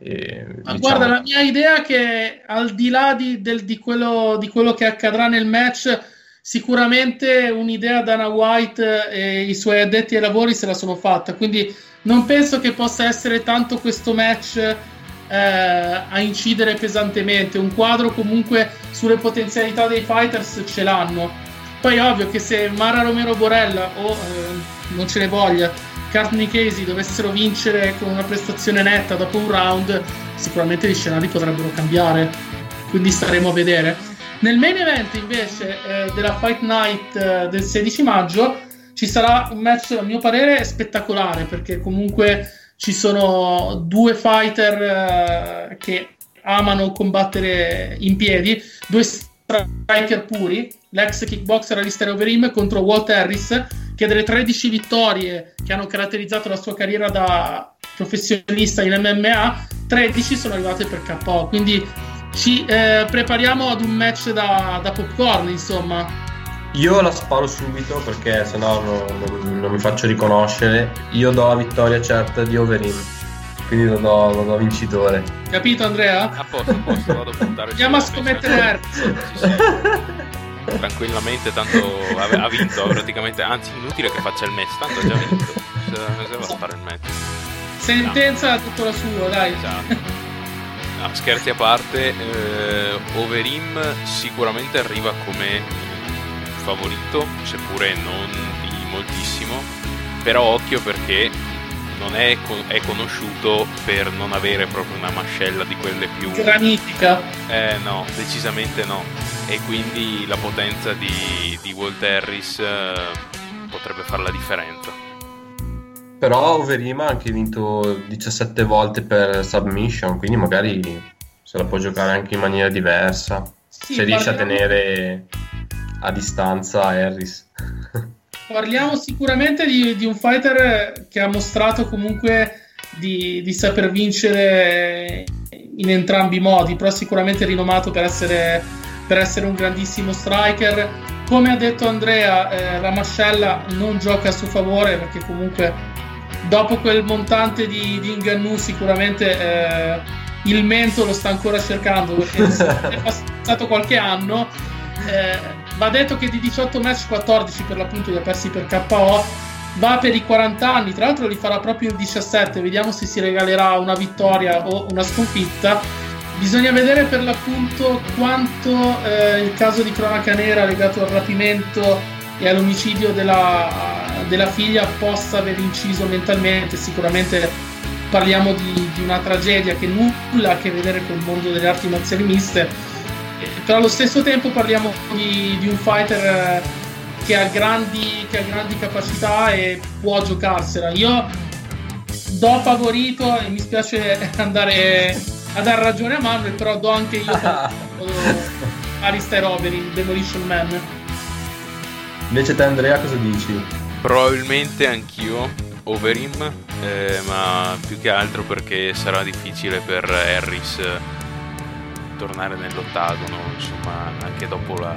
e, Ma diciamo- guarda, la mia idea è che al di là di, del- di quello, di quello che accadrà nel match, sicuramente un'idea Dana White e i suoi addetti ai lavori se la sono fatta. Quindi non penso che possa essere tanto questo match eh, a incidere pesantemente. Un quadro comunque sulle potenzialità dei fighters ce l'hanno. Poi è ovvio che se Mara Romero Borella o eh, non ce ne voglia, Courtney Casey dovessero vincere con una prestazione netta dopo un round, sicuramente gli scenari potrebbero cambiare. Quindi staremo a vedere. Nel main event invece eh, della Fight Night eh, del 16 maggio ci sarà un match, a mio parere, spettacolare perché comunque ci sono due fighter eh, che amano combattere in piedi, due striker puri, l'ex kickboxer Alistair Overeem contro Walt Harris, che delle 13 vittorie che hanno caratterizzato la sua carriera da professionista in MMA, 13 sono arrivate per KO, quindi ci eh, prepariamo ad un match da, da popcorn, insomma. Io la sparo subito perché sennò no, non, non mi faccio riconoscere. Io do la vittoria certa di Overeem. quindi non ho, non ho vincitore. Capito Andrea? A posto, a posto, vado a puntare Andiamo a scommettere Hertz. Tranquillamente, tanto ha, ha vinto praticamente, anzi inutile che faccia il match, tanto ha già vinto. Se, se va a fare il match. Sentenza ha detto la sua, dai. No, scherzi a parte, eh, Overeem sicuramente arriva come favorito, seppure non di moltissimo, però occhio perché non è, è conosciuto per non avere proprio una mascella di quelle più... Granitica. Eh no, decisamente no. E quindi la potenza di, di Walt Harris eh, potrebbe fare la differenza. Però Overeem ha anche vinto 17 volte per submission, quindi magari se la può giocare anche in maniera diversa. Sì, se riesce a tenere a distanza Harris. Parliamo sicuramente di, di un fighter che ha mostrato comunque di, di saper vincere in entrambi i modi, però sicuramente rinomato per essere, per essere un grandissimo striker. Come ha detto Andrea, eh, la mascella non gioca a suo favore perché comunque dopo quel montante di, di Ngannou sicuramente eh, il mento lo sta ancora cercando perché è passato qualche anno. Eh, va detto che di 18 match 14 per l'appunto li ha persi per KO va per i 40 anni tra l'altro li farà proprio il 17 vediamo se si regalerà una vittoria o una sconfitta. Bisogna vedere per l'appunto quanto eh, il caso di cronaca nera legato al rapimento e all'omicidio della, della figlia possa aver inciso mentalmente. Sicuramente parliamo di, di una tragedia che nulla ha a che vedere con il mondo delle arti marziali miste però allo stesso tempo parliamo di, di un fighter eh, che ha, grandi, che ha grandi capacità e può giocarsela. Io do favorito e mi spiace andare a dar ragione a Manuel, però do anche io Alistair Overeem, Demolition Man. Invece te Andrea cosa dici? Probabilmente anch'io Overeem, eh, ma più che altro perché sarà difficile per Harris eh, tornare nell'ottagono, insomma, anche dopo la-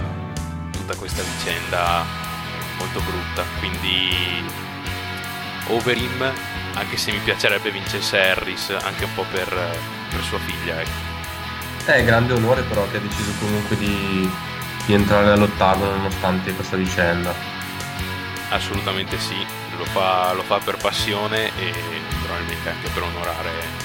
tutta questa vicenda molto brutta. Quindi Overeem, anche se mi piacerebbe vincesse Harris, anche un po' per, per sua figlia, ecco. È grande onore però che ha deciso comunque di, di entrare all'ottagono nonostante questa vicenda. Assolutamente sì, lo fa, lo fa per passione e probabilmente anche per onorare.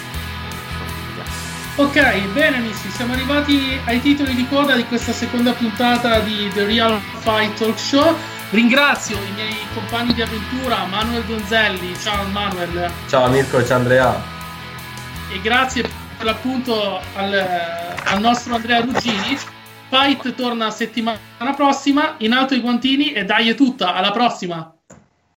Ok, bene amici, siamo arrivati ai titoli di coda di questa seconda puntata di The Real Fight Talk Show. Ringrazio i miei compagni di avventura, Manuel Gonzelli, ciao Manuel, Ciao Mirko, ciao Andrea. e grazie per l'appunto al, al nostro Andrea Ruggini. Fight torna settimana prossima, in alto i guantini e dai è tutta, alla prossima!